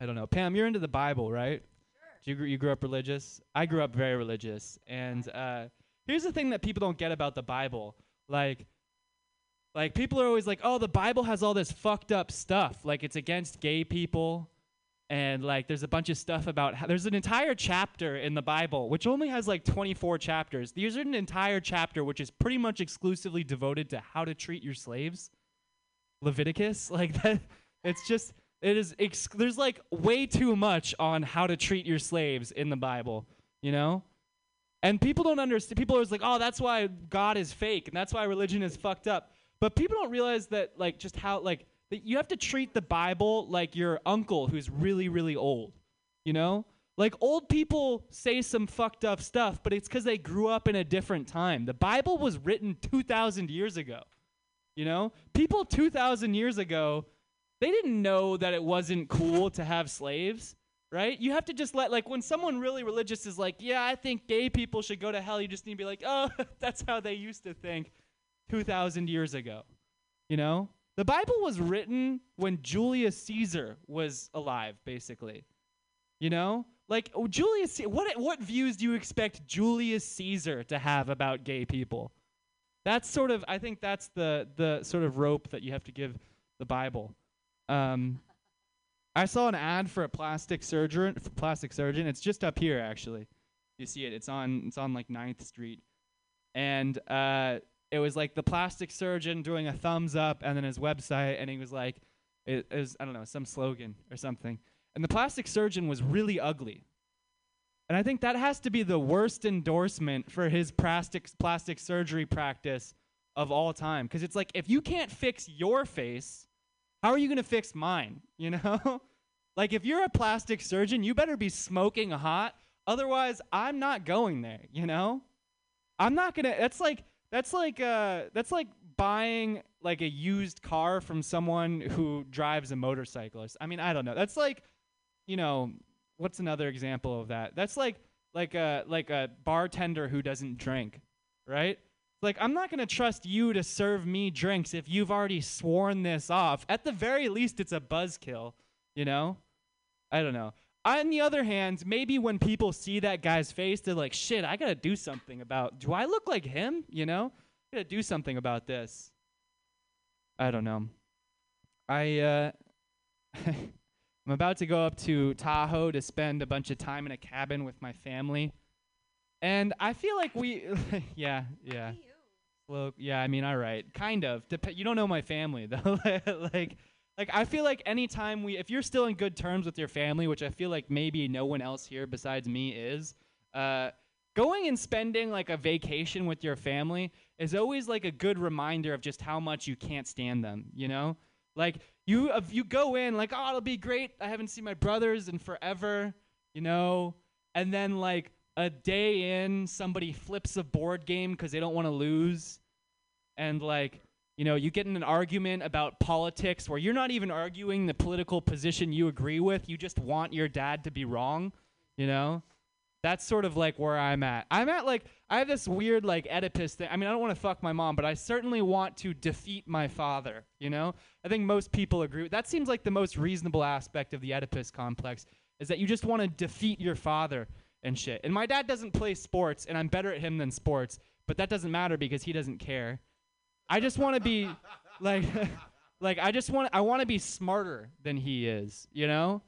I don't know. Pam, you're into the Bible, right? Sure. You grew, you grew up religious? I grew up very religious. And uh, here's the thing that people don't get about the Bible. Like like people are always like, "Oh, the Bible has all this fucked up stuff. Like it's against gay people." And like there's a bunch of stuff about how, there's an entire chapter in the Bible which only has like 24 chapters. There's an entire chapter which is pretty much exclusively devoted to how to treat your slaves. Leviticus, [LAUGHS] like that it's just it is ex- there's like way too much on how to treat your slaves in the Bible, you know? And people don't understand people are always like, "Oh, that's why God is fake and that's why religion is fucked up." But people don't realize that like just how like that you have to treat the Bible like your uncle who's really really old. You know? Like old people say some fucked up stuff, but it's cuz they grew up in a different time. The Bible was written 2000 years ago. You know? People 2000 years ago, they didn't know that it wasn't cool to have slaves, right? You have to just let like when someone really religious is like, "Yeah, I think gay people should go to hell." You just need to be like, "Oh, [LAUGHS] that's how they used to think 2000 years ago." You know? The Bible was written when Julius Caesar was alive, basically. You know? Like oh, Julius what what views do you expect Julius Caesar to have about gay people? That's sort of I think that's the the sort of rope that you have to give the Bible. Um, I saw an ad for a plastic surgeon. Plastic surgeon. It's just up here, actually. You see it. It's on. It's on like 9th Street, and uh, it was like the plastic surgeon doing a thumbs up, and then his website, and he was like, it, it was I don't know some slogan or something, and the plastic surgeon was really ugly. And I think that has to be the worst endorsement for his plastic plastic surgery practice of all time. Because it's like if you can't fix your face, how are you gonna fix mine? [LAUGHS] You know? like if you're a plastic surgeon, you better be smoking hot. Otherwise, I'm not going there, you know? I'm not gonna that's like that's like uh that's like buying like a used car from someone who drives a motorcycle. I mean, I don't know. That's like, you know, what's another example of that? That's like like a like a bartender who doesn't drink, right? Like I'm not going to trust you to serve me drinks if you've already sworn this off. At the very least it's a buzzkill, you know? I don't know. On the other hand, maybe when people see that guy's face, they're like, "Shit, I got to do something about. Do I look like him, you know? I got to do something about this." I don't know. I uh [LAUGHS] I'm about to go up to Tahoe to spend a bunch of time in a cabin with my family. And I feel like we [LAUGHS] yeah, yeah. Well, yeah, I mean, all right. Kind of. Dep- you don't know my family though. [LAUGHS] like like I feel like anytime we if you're still in good terms with your family, which I feel like maybe no one else here besides me is, uh going and spending like a vacation with your family is always like a good reminder of just how much you can't stand them, you know? Like you if you go in like, "Oh, it'll be great. I haven't seen my brothers in forever," you know? And then like a day in, somebody flips a board game cuz they don't want to lose and like you know you get in an argument about politics where you're not even arguing the political position you agree with. You just want your dad to be wrong you know? That's sort of like where i'm at. I'm at like i have this weird like oedipus thing. I mean i don't want to fuck my mom but i certainly want to defeat my father you know? I think most people agree that seems like the most reasonable aspect of the oedipus complex is that you just want to defeat your father and shit. And my dad doesn't play sports and i'm better at him than sports but that doesn't matter because he doesn't care I just want to be like [LAUGHS] like I just want I want to be smarter than he is, you know?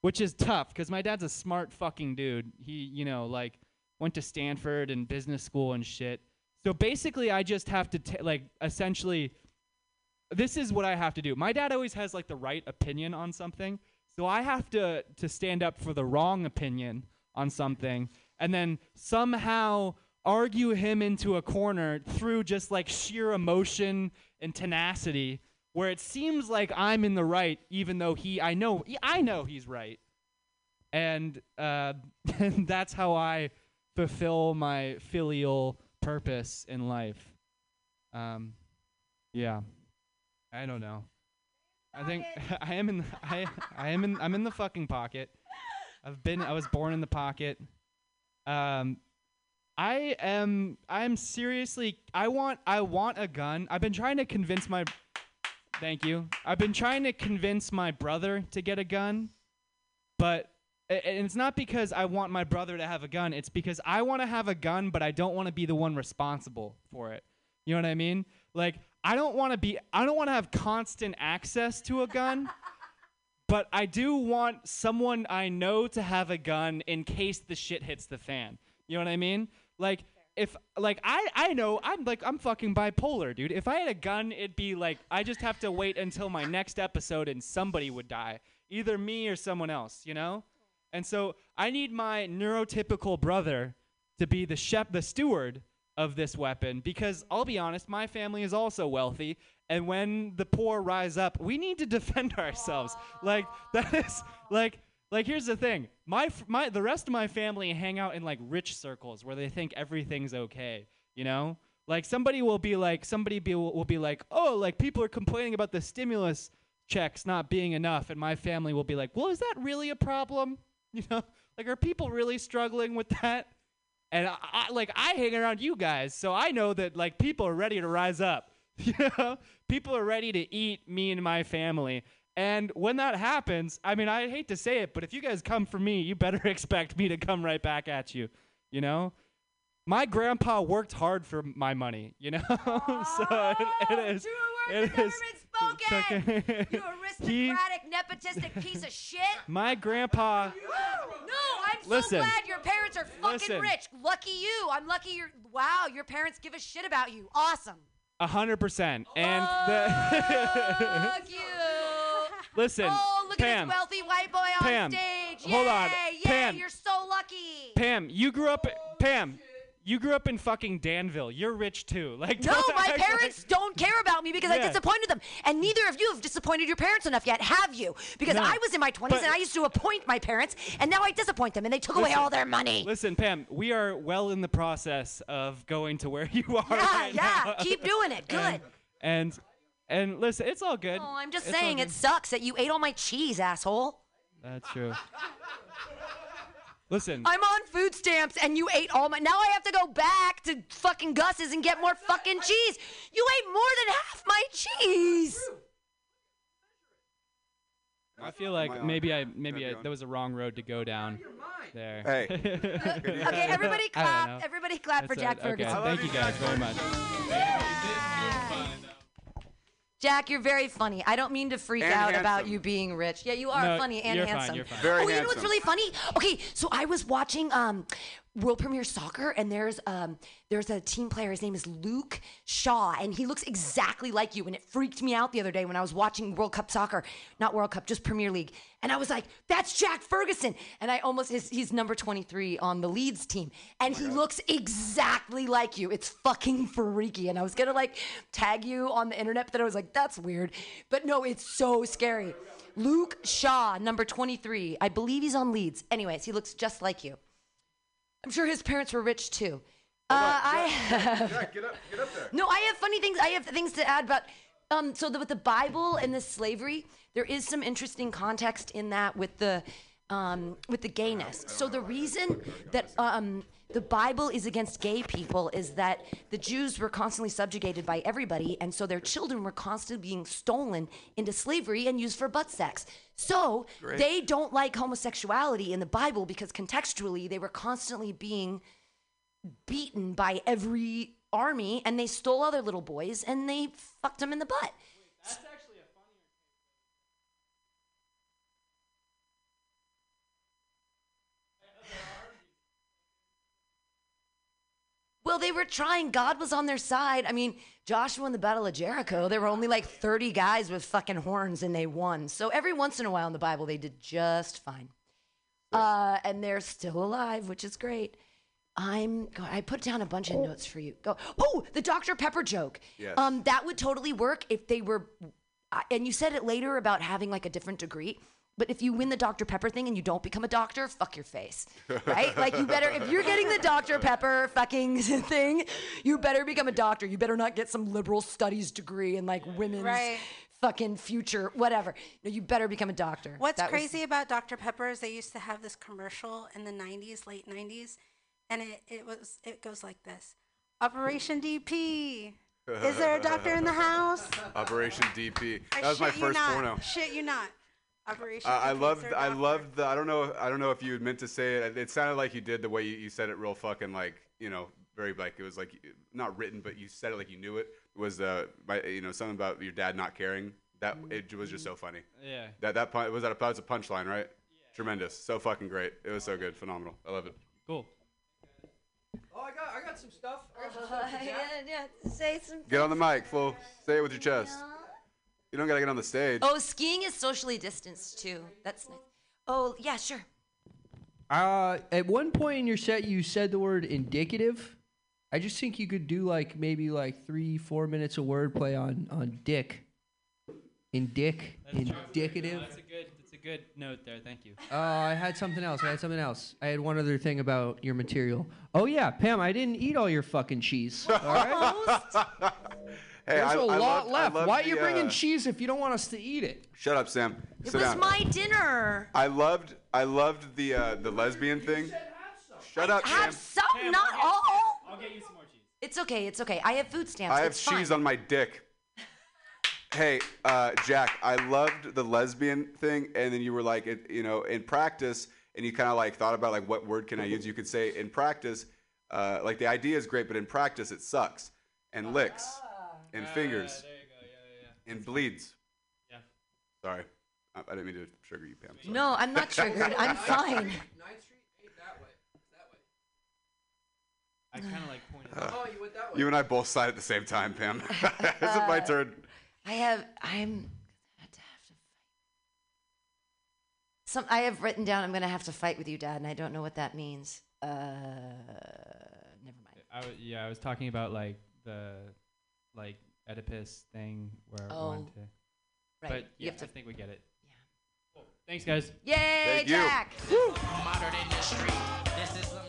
Which is tough cuz my dad's a smart fucking dude. He, you know, like went to Stanford and business school and shit. So basically I just have to t- like essentially this is what I have to do. My dad always has like the right opinion on something. So I have to to stand up for the wrong opinion on something and then somehow argue him into a corner through just like sheer emotion and tenacity where it seems like I'm in the right even though he I know I know he's right. And uh [LAUGHS] that's how I fulfill my filial purpose in life. Um yeah. I don't know. I think [LAUGHS] I am in I I am in I'm in the fucking pocket. I've been I was born in the pocket. Um I am I am seriously I want I want a gun. I've been trying to convince my Thank you. I've been trying to convince my brother to get a gun, but and it's not because I want my brother to have a gun. It's because I want to have a gun, but I don't want to be the one responsible for it. You know what I mean? Like I don't want to be I don't want to have constant access to a gun. [LAUGHS] but I do want someone I know to have a gun in case the shit hits the fan. You know what I mean? Like if like I I know I'm like I'm fucking bipolar, dude. If I had a gun, it'd be like I just have to wait until my next episode and somebody would die, either me or someone else, you know? And so I need my neurotypical brother to be the chef, the steward of this weapon because I'll be honest, my family is also wealthy, and when the poor rise up, we need to defend ourselves. Like that is like like here's the thing. My my the rest of my family hang out in like rich circles where they think everything's okay, you know? Like somebody will be like somebody be, will be like, "Oh, like people are complaining about the stimulus checks not being enough." And my family will be like, "Well, is that really a problem?" [LAUGHS] You know? Like are people really struggling with that? And I, I like I hang around you guys, so I know that like people are ready to rise up. [LAUGHS] You know, people are ready to eat me and my family. And when that happens, I mean, I hate to say it, but if you guys come for me, you better [LAUGHS] expect me to come right back at you. You know, my grandpa worked hard for my money. You know, [LAUGHS] so it, it is. It is. Spoken. [LAUGHS] you He- aristocratic, nepotistic piece of shit. My grandpa. [GASPS] No, I'm so Listen. glad your parents are fucking Listen. rich. Lucky you. I'm lucky you're. Wow, your parents give a shit about you. Awesome. A hundred percent. And the Fuck you. Listen, Oh, look Pam, at this wealthy white boy on Pam, stage. hold on. Yay, Pam. you're so lucky. Pam, you grew up. Pam, you grew up in fucking Danville. You're rich too. [LAUGHS] Like No, [LAUGHS] my act like- parents don't care about me because I disappointed them. And neither of you have disappointed your parents enough yet, have you? Because No. I was in my 20s But- and I used to appoint my parents, and now I disappoint them, and they took away all their money. Listen, Pam, we are well in the process of going to where [LAUGHS] you are. Yeah, right yeah, now. keep doing it. Good. And, and and listen, it's all good. Oh, I'm just It's saying, it sucks that you ate all my cheese, asshole. That's true. Listen, I'm on food stamps and you ate all my. Now I have to go back to fucking Gus's and get more fucking cheese. You ate more than half my cheese. I feel like maybe I maybe I, that was a wrong road to go down. There. Hey. [LAUGHS] Okay, everybody I clap. Everybody clap for Jack it. Okay, Ferguson. Thank you guys very much. Jack, you're very funny. I don't mean to freak And out about you being rich. Yeah, you are No, funny and you're fine, handsome. you're fine. Very oh, you know what's really funny? Okay, so I was watching um, World Premiere Soccer, and there's um, there's a team player. His name is Luke Shaw, and he looks exactly like you. And it freaked me out the other day when I was watching World Cup soccer, not World Cup, just Premier League. And I was like, "That's Jack Ferguson!" And I almost his, he's number 23 on the Leeds team, and he looks exactly like you. It's fucking freaky. And I was gonna like tag you on the internet, but then I was like, "That's weird." But no, it's so scary. Luke Shaw, number 23. I believe he's on Leeds. Anyways, he looks just like you. I'm sure his parents were rich too. Uh, I have. Jack, get up, get up there. No, I have funny things. I have things to add about. Um, so the, with the Bible and the slavery, there is some interesting context in that with the um, with the gayness. So the reason that um, the Bible is against gay people is that the Jews were constantly subjugated by everybody, and so their children were constantly being stolen into slavery and used for butt sex. So Great. they don't like homosexuality in the Bible because contextually they were constantly being beaten by every army and they stole other little boys and they fucked them in the butt. Well, they were trying. God was on their side. I mean, Joshua in the Battle of Jericho, there were only like 30 guys with fucking horns and they won. So every once in a while in the Bible, they did just fine. Uh, and they're still alive, which is great. I'm. I put down a bunch of notes for you. Go. Oh, the Dr. Pepper joke. Yes. Um, that would totally work if they were. And you said it later about having like a different degree. But if you win the Dr. Pepper thing and you don't become a doctor, fuck your face, right? like you better, if you're getting the Dr. Pepper fucking [LAUGHS] thing, you better become a doctor. You better not get some liberal studies degree in like women's Right. fucking future, whatever. No, you better become a doctor. What's That was- crazy about Dr. Pepper is they used to have this commercial in the 90s, late 90s, and it, it was it goes like this. Operation DP. Is there a doctor in the house? Operation DP. I That was my shit you first not. porno. Shit you not. Operation Uh, I DP, is loved, there a I doctor? loved the. I don't know. I don't know if you meant to say it. It sounded like you did the way you, you said it, real fucking like you know, very like it was like not written, but you said it like you knew it. It was uh, my, you know, something about your dad not caring. That it was just so funny. Yeah. That that pun- was that a, that was a punchline, right? Yeah. Tremendous. So fucking great. It was so good. Phenomenal. I love it. Cool. Oh, I got, I got some stuff. Got some Uh, stuff [LAUGHS] yeah, yeah, say some. Get on the mic, fool. Say it with your chest. You don't gotta get on the stage. Oh, skiing is socially distanced too. That's nice. Oh, yeah, sure. Uh, at one point in your set, you said the word indicative. I just think you could do like maybe like three, four minutes of wordplay on on dick. In dick, indicative. That's a good. That's a good note there. Thank you. Oh, I had something else. I had something else. I had one other thing about your material. Oh yeah, Pam, I didn't eat all your fucking cheese. [LAUGHS] All right. [LAUGHS] Hey, There's I- a I lot loved- left. loved Why are you bringing uh, cheese if you don't want us to eat it? Shut up, Sam. It Sit was down. my dinner. I loved I loved the uh, the lesbian thing. Shut up, Have Sam. some, not all. I'll get you some more cheese. It's okay. It's okay. I have food stamps. I have it's cheese fine. on my dick. Hey, uh, Jack, I loved the lesbian thing, and then you were like, it, you know, in practice, and you kind of like thought about like what word can I use? You could say in practice, uh, like the idea is great, but in practice it sucks and licks and fingers and bleeds. Yeah. Sorry, I, I didn't mean to trigger you, Pam. Sorry. No, I'm not triggered. I'm [LAUGHS] fine. I kind of like pointed. Uh, [SIGHS] out. you went that You and I both sighed at the same time, Pam. [LAUGHS] Is it my turn? I have. I'm. Some I have written down. I'm gonna have to fight with you, Dad, and I don't know what that means. Uh, never mind. I w- yeah, I was talking about like the like Oedipus thing where I Oh, wanted to. right. But You have to- I think we get it. Yeah. Cool. Thanks, guys. Yay, Thank you. Jack!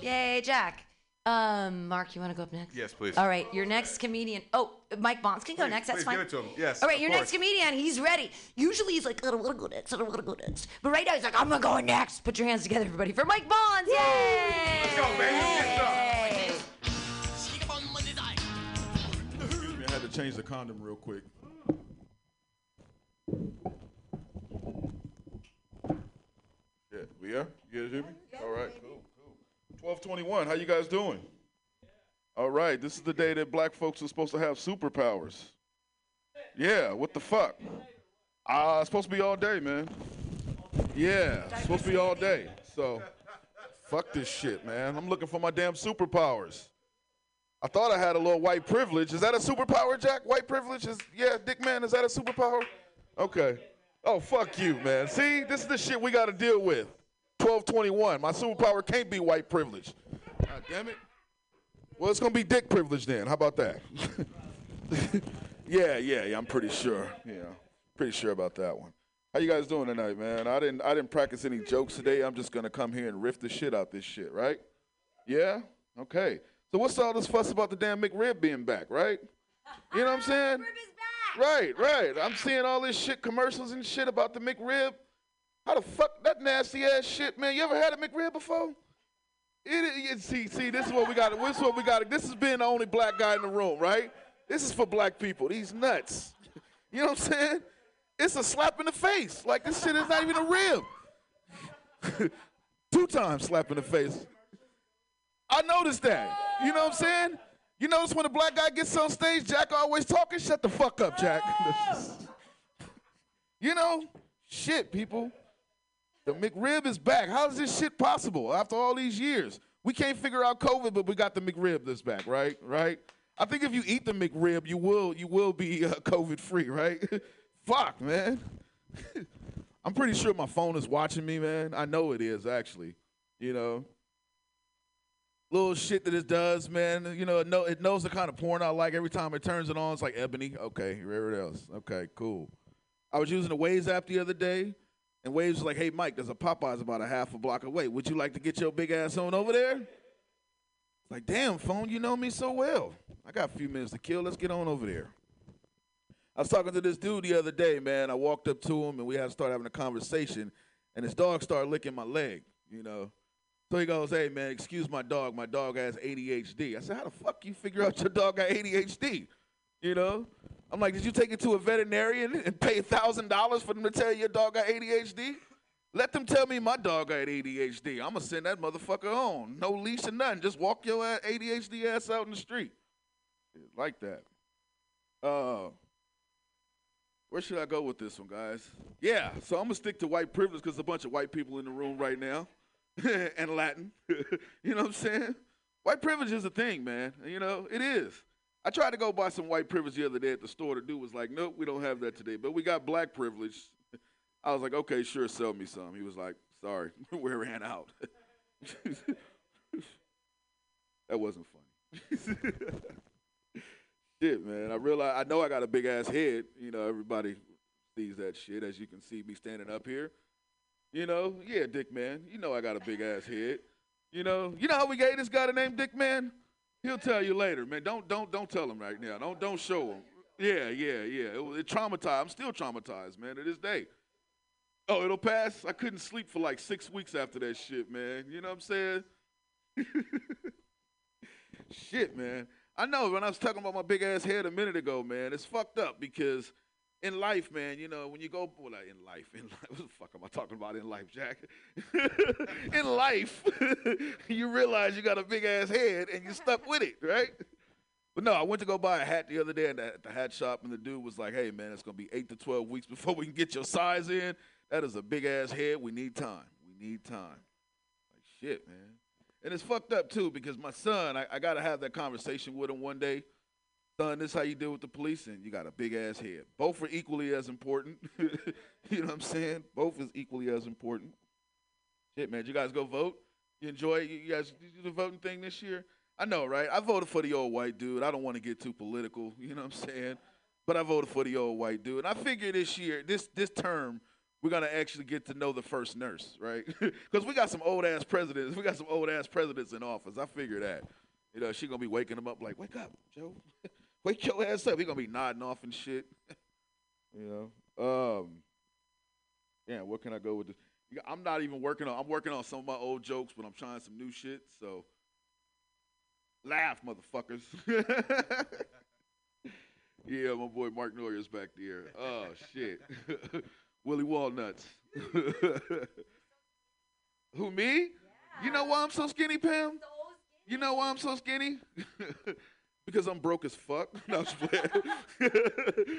Yay, Jack. Um, Mark, you want to go up next? Yes, please. All right, your next comedian. Oh, Mike Bonds can go Please, next. That's please fine. give it to him. Yes, All right, your course. next comedian. He's ready. Usually he's like, I don't want to go next. I don't want to go next. But right now he's like, I'm gonna go next. Put your hands together, everybody, for Mike Bonds. Yay! Let's go, baby. To change the condom real quick. Yeah, we are? You guys hear me? All right, cool, cool. 1221, how you guys doing? All right, this is the day that black folks are supposed to have superpowers. Yeah, what the fuck? Ah, it's supposed to be all day, man. Yeah, it's supposed to be all day. So, fuck this shit, man. I'm looking for my damn superpowers. I thought I had a little white privilege. Is that a superpower, Jack? White privilege is yeah, Dick man, is that a superpower? Okay. Oh fuck you, man. See, this is the shit we gotta deal with. 1221. My superpower can't be white privilege. God damn it. Well, it's gonna be dick privilege then. How about that? [LAUGHS] yeah, yeah, yeah. I'm pretty sure. Yeah, pretty sure about that one. How you guys doing tonight, man? I didn't I didn't practice any jokes today. I'm just gonna come here and riff the shit out this shit, right? Yeah? Okay. So what's all this fuss about the damn McRib being back, right? You know what I'm [LAUGHS] saying? Right, right. I'm seeing all this shit, commercials and shit about the McRib. How the fuck that nasty ass shit, man? You ever had a McRib before? It, it, see, see, this is what we got. This is what we got. This is being the only black guy in the room, right? This is for black people. These nuts. You know what I'm saying? It's a slap in the face. Like this shit is not even a rib. [LAUGHS] Two times slap in the face. I noticed that. You know what I'm saying? You notice when a black guy gets on stage, Jack always talking. Shut the fuck up, Jack. [LAUGHS] you know, shit, people. The McRib is back. How is this shit possible after all these years? We can't figure out COVID, but we got the McRib that's back, right? Right? I think if you eat the McRib, you will you will be uh, COVID free, right? [LAUGHS] Fuck, man. [LAUGHS] I'm pretty sure my phone is watching me, man. I know it is actually. You know, little shit that it does, man. You know, it, know, it knows the kind of porn I like. Every time it turns it on, it's like Ebony. Okay, whatever else. Okay, cool. I was using the Waze app the other day, and Waze was like, "Hey, Mike, there's a Popeyes about a half a block away. Would you like to get your big ass on over there?" Like, damn, phone, you know me so well. I got a few minutes to kill. Let's get on over there. I was talking to this dude the other day, man. I walked up to him and we had to start having a conversation, and his dog started licking my leg, you know. So he goes, "Hey man, excuse my dog. My dog has ADHD." I said, "How the fuck you figure out your dog got ADHD?" You know? I'm like, "Did you take it to a veterinarian and pay thousand dollars for them to tell you your dog got ADHD?" Let them tell me my dog got ADHD. I'm gonna send that motherfucker on. No leash or nothing. Just walk your ADHD ass out in the street. Like that. Uh, where should I go with this one, guys? Yeah, so I'm gonna stick to white privilege because a bunch of white people in the room right now, [LAUGHS] and Latin. [LAUGHS] you know what I'm saying? White privilege is a thing, man. You know it is. I tried to go buy some white privilege the other day at the store. The dude was like, "Nope, we don't have that today, but we got black privilege." [LAUGHS] I was like, "Okay, sure, sell me some." He was like, "Sorry, we ran out." that wasn't funny. shit, man. I realize I know I got a big ass head. You know, everybody sees that shit as you can see me standing up here. You know, yeah, Dick Man. You know I got a big ass head. You know, you know how we gave this guy the name Dick Man? He'll tell you later, man. Don't don't don't tell him right now. Don't don't show him. Yeah, yeah, yeah. It, it traumatized. I'm still traumatized, man, to this day. Oh, it'll pass. I couldn't sleep for like six weeks after that shit, man. You know what I'm saying? [LAUGHS] shit, man. I know when I was talking about my big ass head a minute ago, man, it's fucked up because in life, man, you know, when you go well, in life, [LAUGHS] in life, what the fuck am I talking about in life, Jack? [LAUGHS] in life, [LAUGHS] you realize you got a big ass head and you're stuck with it, right? But no, I went to go buy a hat the other day at the hat shop, and the dude was like, "Hey, man, it's gonna be eight to twelve weeks before we can get your size in. That is a big ass head. We need time. We need time." Like shit, man. And it's fucked up too because my son, I, I gotta have that conversation with him one day. Son, this how you deal with the police, and you got a big ass head. Both are equally as important. [LAUGHS] you know what I'm saying? Both is equally as important. Shit, man. You guys go vote? You enjoy? You guys do the voting thing this year? I know, right? I voted for the old white dude. I don't want to get too political. [LAUGHS] You know what I'm saying? But I voted for the old white dude. And I figure this year, this this term, we're gonna actually get to know the first nurse, right? [LAUGHS] Because we got some old ass presidents. We got some old ass presidents in office. I figure that. You know, she gonna be waking them up like, "Wake up, Joe! Wake your ass up." He gonna be nodding off and shit. [LAUGHS] you know. Um. Yeah. What can I go with this? I'm not even working on. I'm working on some of my old jokes, but I'm trying some new shit. So. Laugh, motherfuckers. [LAUGHS] yeah, my boy Mark Noyer's back there. Oh shit. [LAUGHS] Willie Walnuts. Who me? You know why I'm so skinny, Pam? You know why I'm so skinny? Because I'm broke as fuck. [LAUGHS] No, [LAUGHS]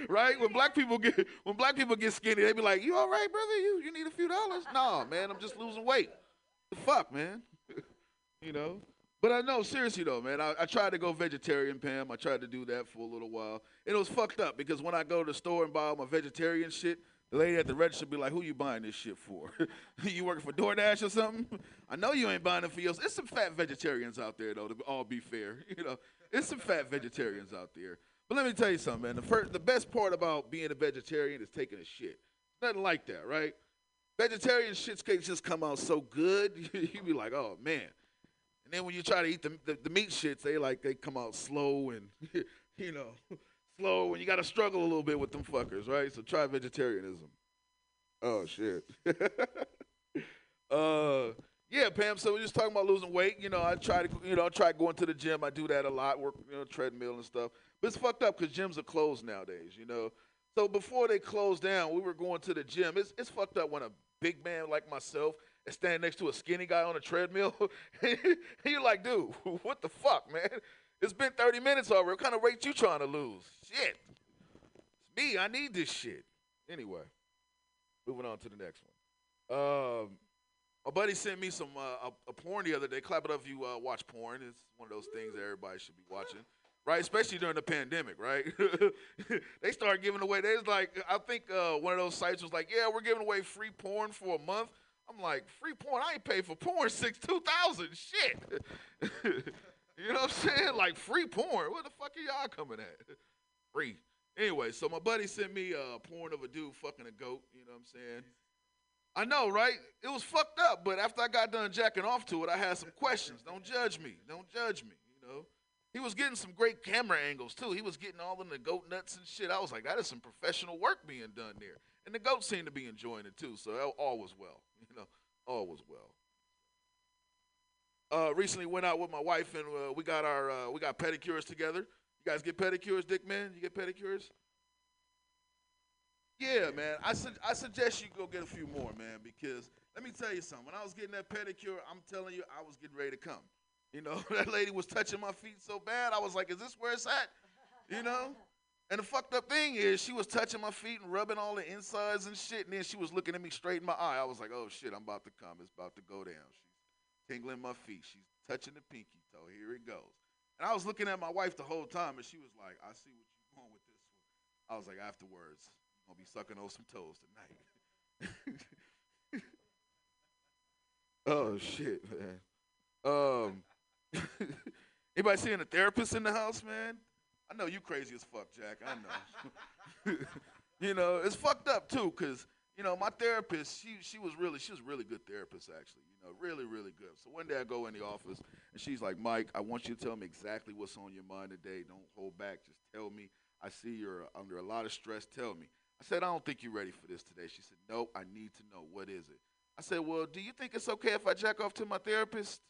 right? When black people get when black people get skinny, they be like, "You all right, brother? You you need a few dollars?" No, man, I'm just losing weight. Fuck, man. [LAUGHS] you know. But I know, seriously though, man. I, I tried to go vegetarian, Pam. I tried to do that for a little while, and it was fucked up because when I go to the store and buy all my vegetarian shit, the lady at the register be like, "Who you buying this shit for? you working for DoorDash or something? I know you ain't buying it for yourself. It's some fat vegetarians out there though. To all be fair, you know, it's some fat vegetarians out there. But let me tell you something, man. The first, the best part about being a vegetarian is taking a shit. Nothing like that, right? Vegetarian shits can just come out so good. [LAUGHS] you be like, oh man. And then when you try to eat the, the, the meat shits, they like they come out slow and [LAUGHS] you know [LAUGHS] slow, and you got to struggle a little bit with them fuckers, right? So try vegetarianism. Oh shit. uh, yeah, Pam. So we're just talking about losing weight. You know, I try to, you know, I try going to the gym. I do that a lot. Work, you know, treadmill and stuff. But it's fucked up because gyms are closed nowadays. You know. So before they closed down, we were going to the gym. It's it's fucked up when a big man like myself is standing next to a skinny guy on a treadmill. [LAUGHS] You're like, dude, [LAUGHS] what the fuck, man? It's been 30 minutes already. What kind of weight you trying to lose? Shit. It's me. I need this shit. Anyway, moving on to the next one. Um, my buddy sent me some uh, a, a porn the other day. Clap it up if you uh, watch porn. It's one of those things that everybody should be watching, right? Especially during the pandemic, right? [LAUGHS] they started giving away. There's like I think uh, one of those sites was like, yeah, we're giving away free porn for a month. I'm like, free porn? I ain't paid for porn since 2000. Shit. [LAUGHS] you know what I'm saying? Like free porn. What the fuck are y'all coming at? Free. Anyway, so my buddy sent me a porn of a dude fucking a goat. You know what I'm saying? I know, right? It was fucked up, but after I got done jacking off to it, I had some questions. Don't judge me. Don't judge me. You know, he was getting some great camera angles too. He was getting all in the goat nuts and shit. I was like, that is some professional work being done there. And the goat seemed to be enjoying it too. So all- was well. [LAUGHS] You know, all was well. Uh, recently went out with my wife and uh, we got our uh, we got pedicures together. You guys get pedicures, Dick man? You get pedicures? Yeah, man. I su- I suggest you go get a few more, man, because let me tell you something. When I was getting that pedicure, I'm telling you, I was getting ready to come. You know, [LAUGHS] that lady was touching my feet so bad, I was like, "Is this where it's at?" You know. And the fucked up thing is, she was touching my feet and rubbing all the insides and shit, and then she was looking at me straight in my eye. I was like, "Oh shit, I'm about to come. It's about to go down." She's tingling my feet. She's touching the pinky toe. Here it goes. And I was looking at my wife the whole time, and she was like, "I see what you're going with this one." I was like, afterwards, gonna be sucking on some toes tonight. [LAUGHS] oh shit, man. Um. [LAUGHS] Anybody seeing a therapist in the house, man? I know you crazy as fuck, Jack. I know. [LAUGHS] you know, it's fucked up too, cause you know my therapist, she she was really she was really good therapist actually. You know, really really good. So one day I go in the office and she's like, Mike, I want you to tell me exactly what's on your mind today. Don't hold back. Just tell me. I see you're under a lot of stress. Tell me. I said, I don't think you're ready for this today. She said, Nope. I need to know what is it. I said, Well, do you think it's okay if I jack off to my therapist?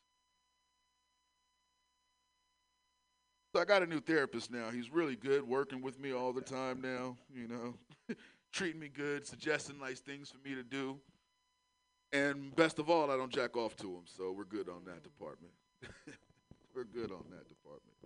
So I got a new therapist now. He's really good, working with me all the time now, you know, [LAUGHS] treating me good, suggesting nice things for me to do. And best of all, I don't jack off to him, so we're good on that department. [LAUGHS] we're good on that department.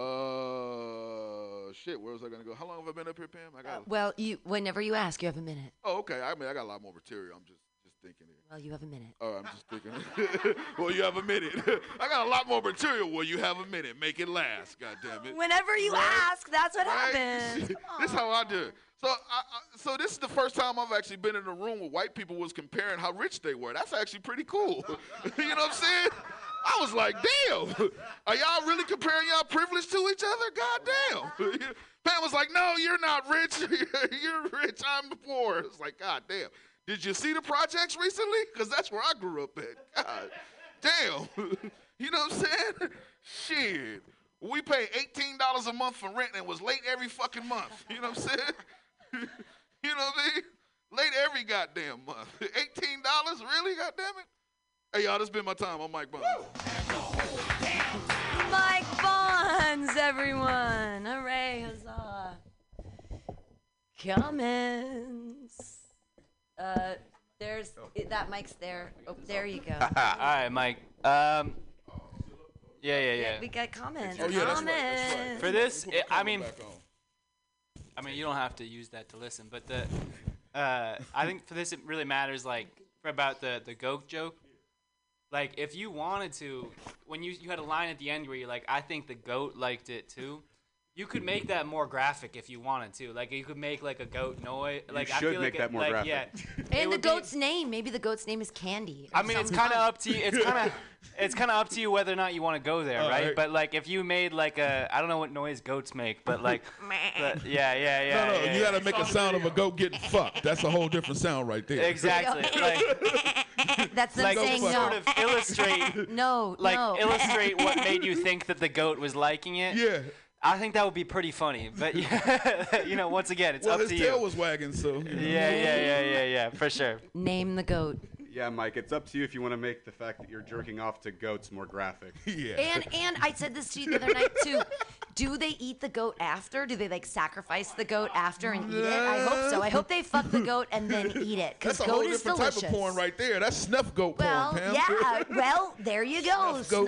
Uh, shit, where was I gonna go? How long have I been up here, Pam? I got. Well, you whenever you ask, you have a minute. oh, okay. I mean, I got a lot more material. I'm just just thinking here. Well, you have a minute. Oh, I'm just thinking. [LAUGHS] well, you have a minute. [LAUGHS] I got a lot more material. Well, you have a minute. Make it last. God damn it. Whenever you Right? ask, that's what Right? happens. [LAUGHS] this is how I do it. So, I, I, so this is the first time I've actually been in a room where white people was comparing how rich they were. That's actually pretty cool. you know what I'm saying? I was like, damn, [LAUGHS] are y'all really comparing y'all privilege to each other? God damn. [LAUGHS] Pam was like, no, you're not rich. [LAUGHS] you're rich. I'm poor. It's like, God damn. Did you see the projects recently? Because that's where I grew up at. God damn. you know what I'm saying? Shit. We pay $18 a month for rent and was late every fucking month. You know what I'm saying? you know what I mean? Late every goddamn month. $18? Really? God damn it. Hey, y'all, this has been my time. I'm Mike Bonds. Mike Bonds, everyone. Hooray, huzzah. Comments. Uh, there's that mic's there. Oh, there you go. [LAUGHS] All right, Mike. Um, yeah, yeah, yeah. We got comments. Oh, yeah, that's right, comments. For this, it, I mean, I mean, you don't have to use that to listen, but the, uh, I think for this it really matters, like about the the goat joke. Like, if you wanted to, when you you had a line at the end where you're like, I think the goat liked it too. You could make that more graphic if you wanted to. Like, you could make like a goat noise. You Like, I should feel make like that it- more like, graphic. Yeah. [LAUGHS] And the would be- goat's name. Maybe the goat's name is Candy. I mean, it's kind of up to you. It's [LAUGHS] kind of it's kind of up to you whether or not you want to go there, All right? right. But like, if you made like a, I don't know what noise goats make, but [LAUGHS] like, but yeah, yeah, yeah. no, no, yeah, you gotta make a sound of a goat getting fucked. That's a whole different sound right there. Exactly. Like, That's them like saying to no. sort of illustrate, no, like no. illustrate what made you think that the goat was liking it. Yeah. I think that would be pretty funny, but yeah, [LAUGHS] you know, once again, it's well, up to you. Well, his tail was wagging, so. you know. Yeah, yeah, yeah, yeah, yeah, for sure. Name the goat. Yeah, Mike, it's up to you if you want to make the fact that you're jerking off to goats more graphic. [LAUGHS] yeah. And and I said this to you the other night too. Do they eat the goat after? Do they like sacrifice the goat after and eat it? I hope so. I hope they fuck the goat and then [LAUGHS] eat it because goat is delicious. That's a whole different delicious. type of porn right there. That's snuff goat Well, porn, Pam. yeah. Well, there you go. Snuff goat.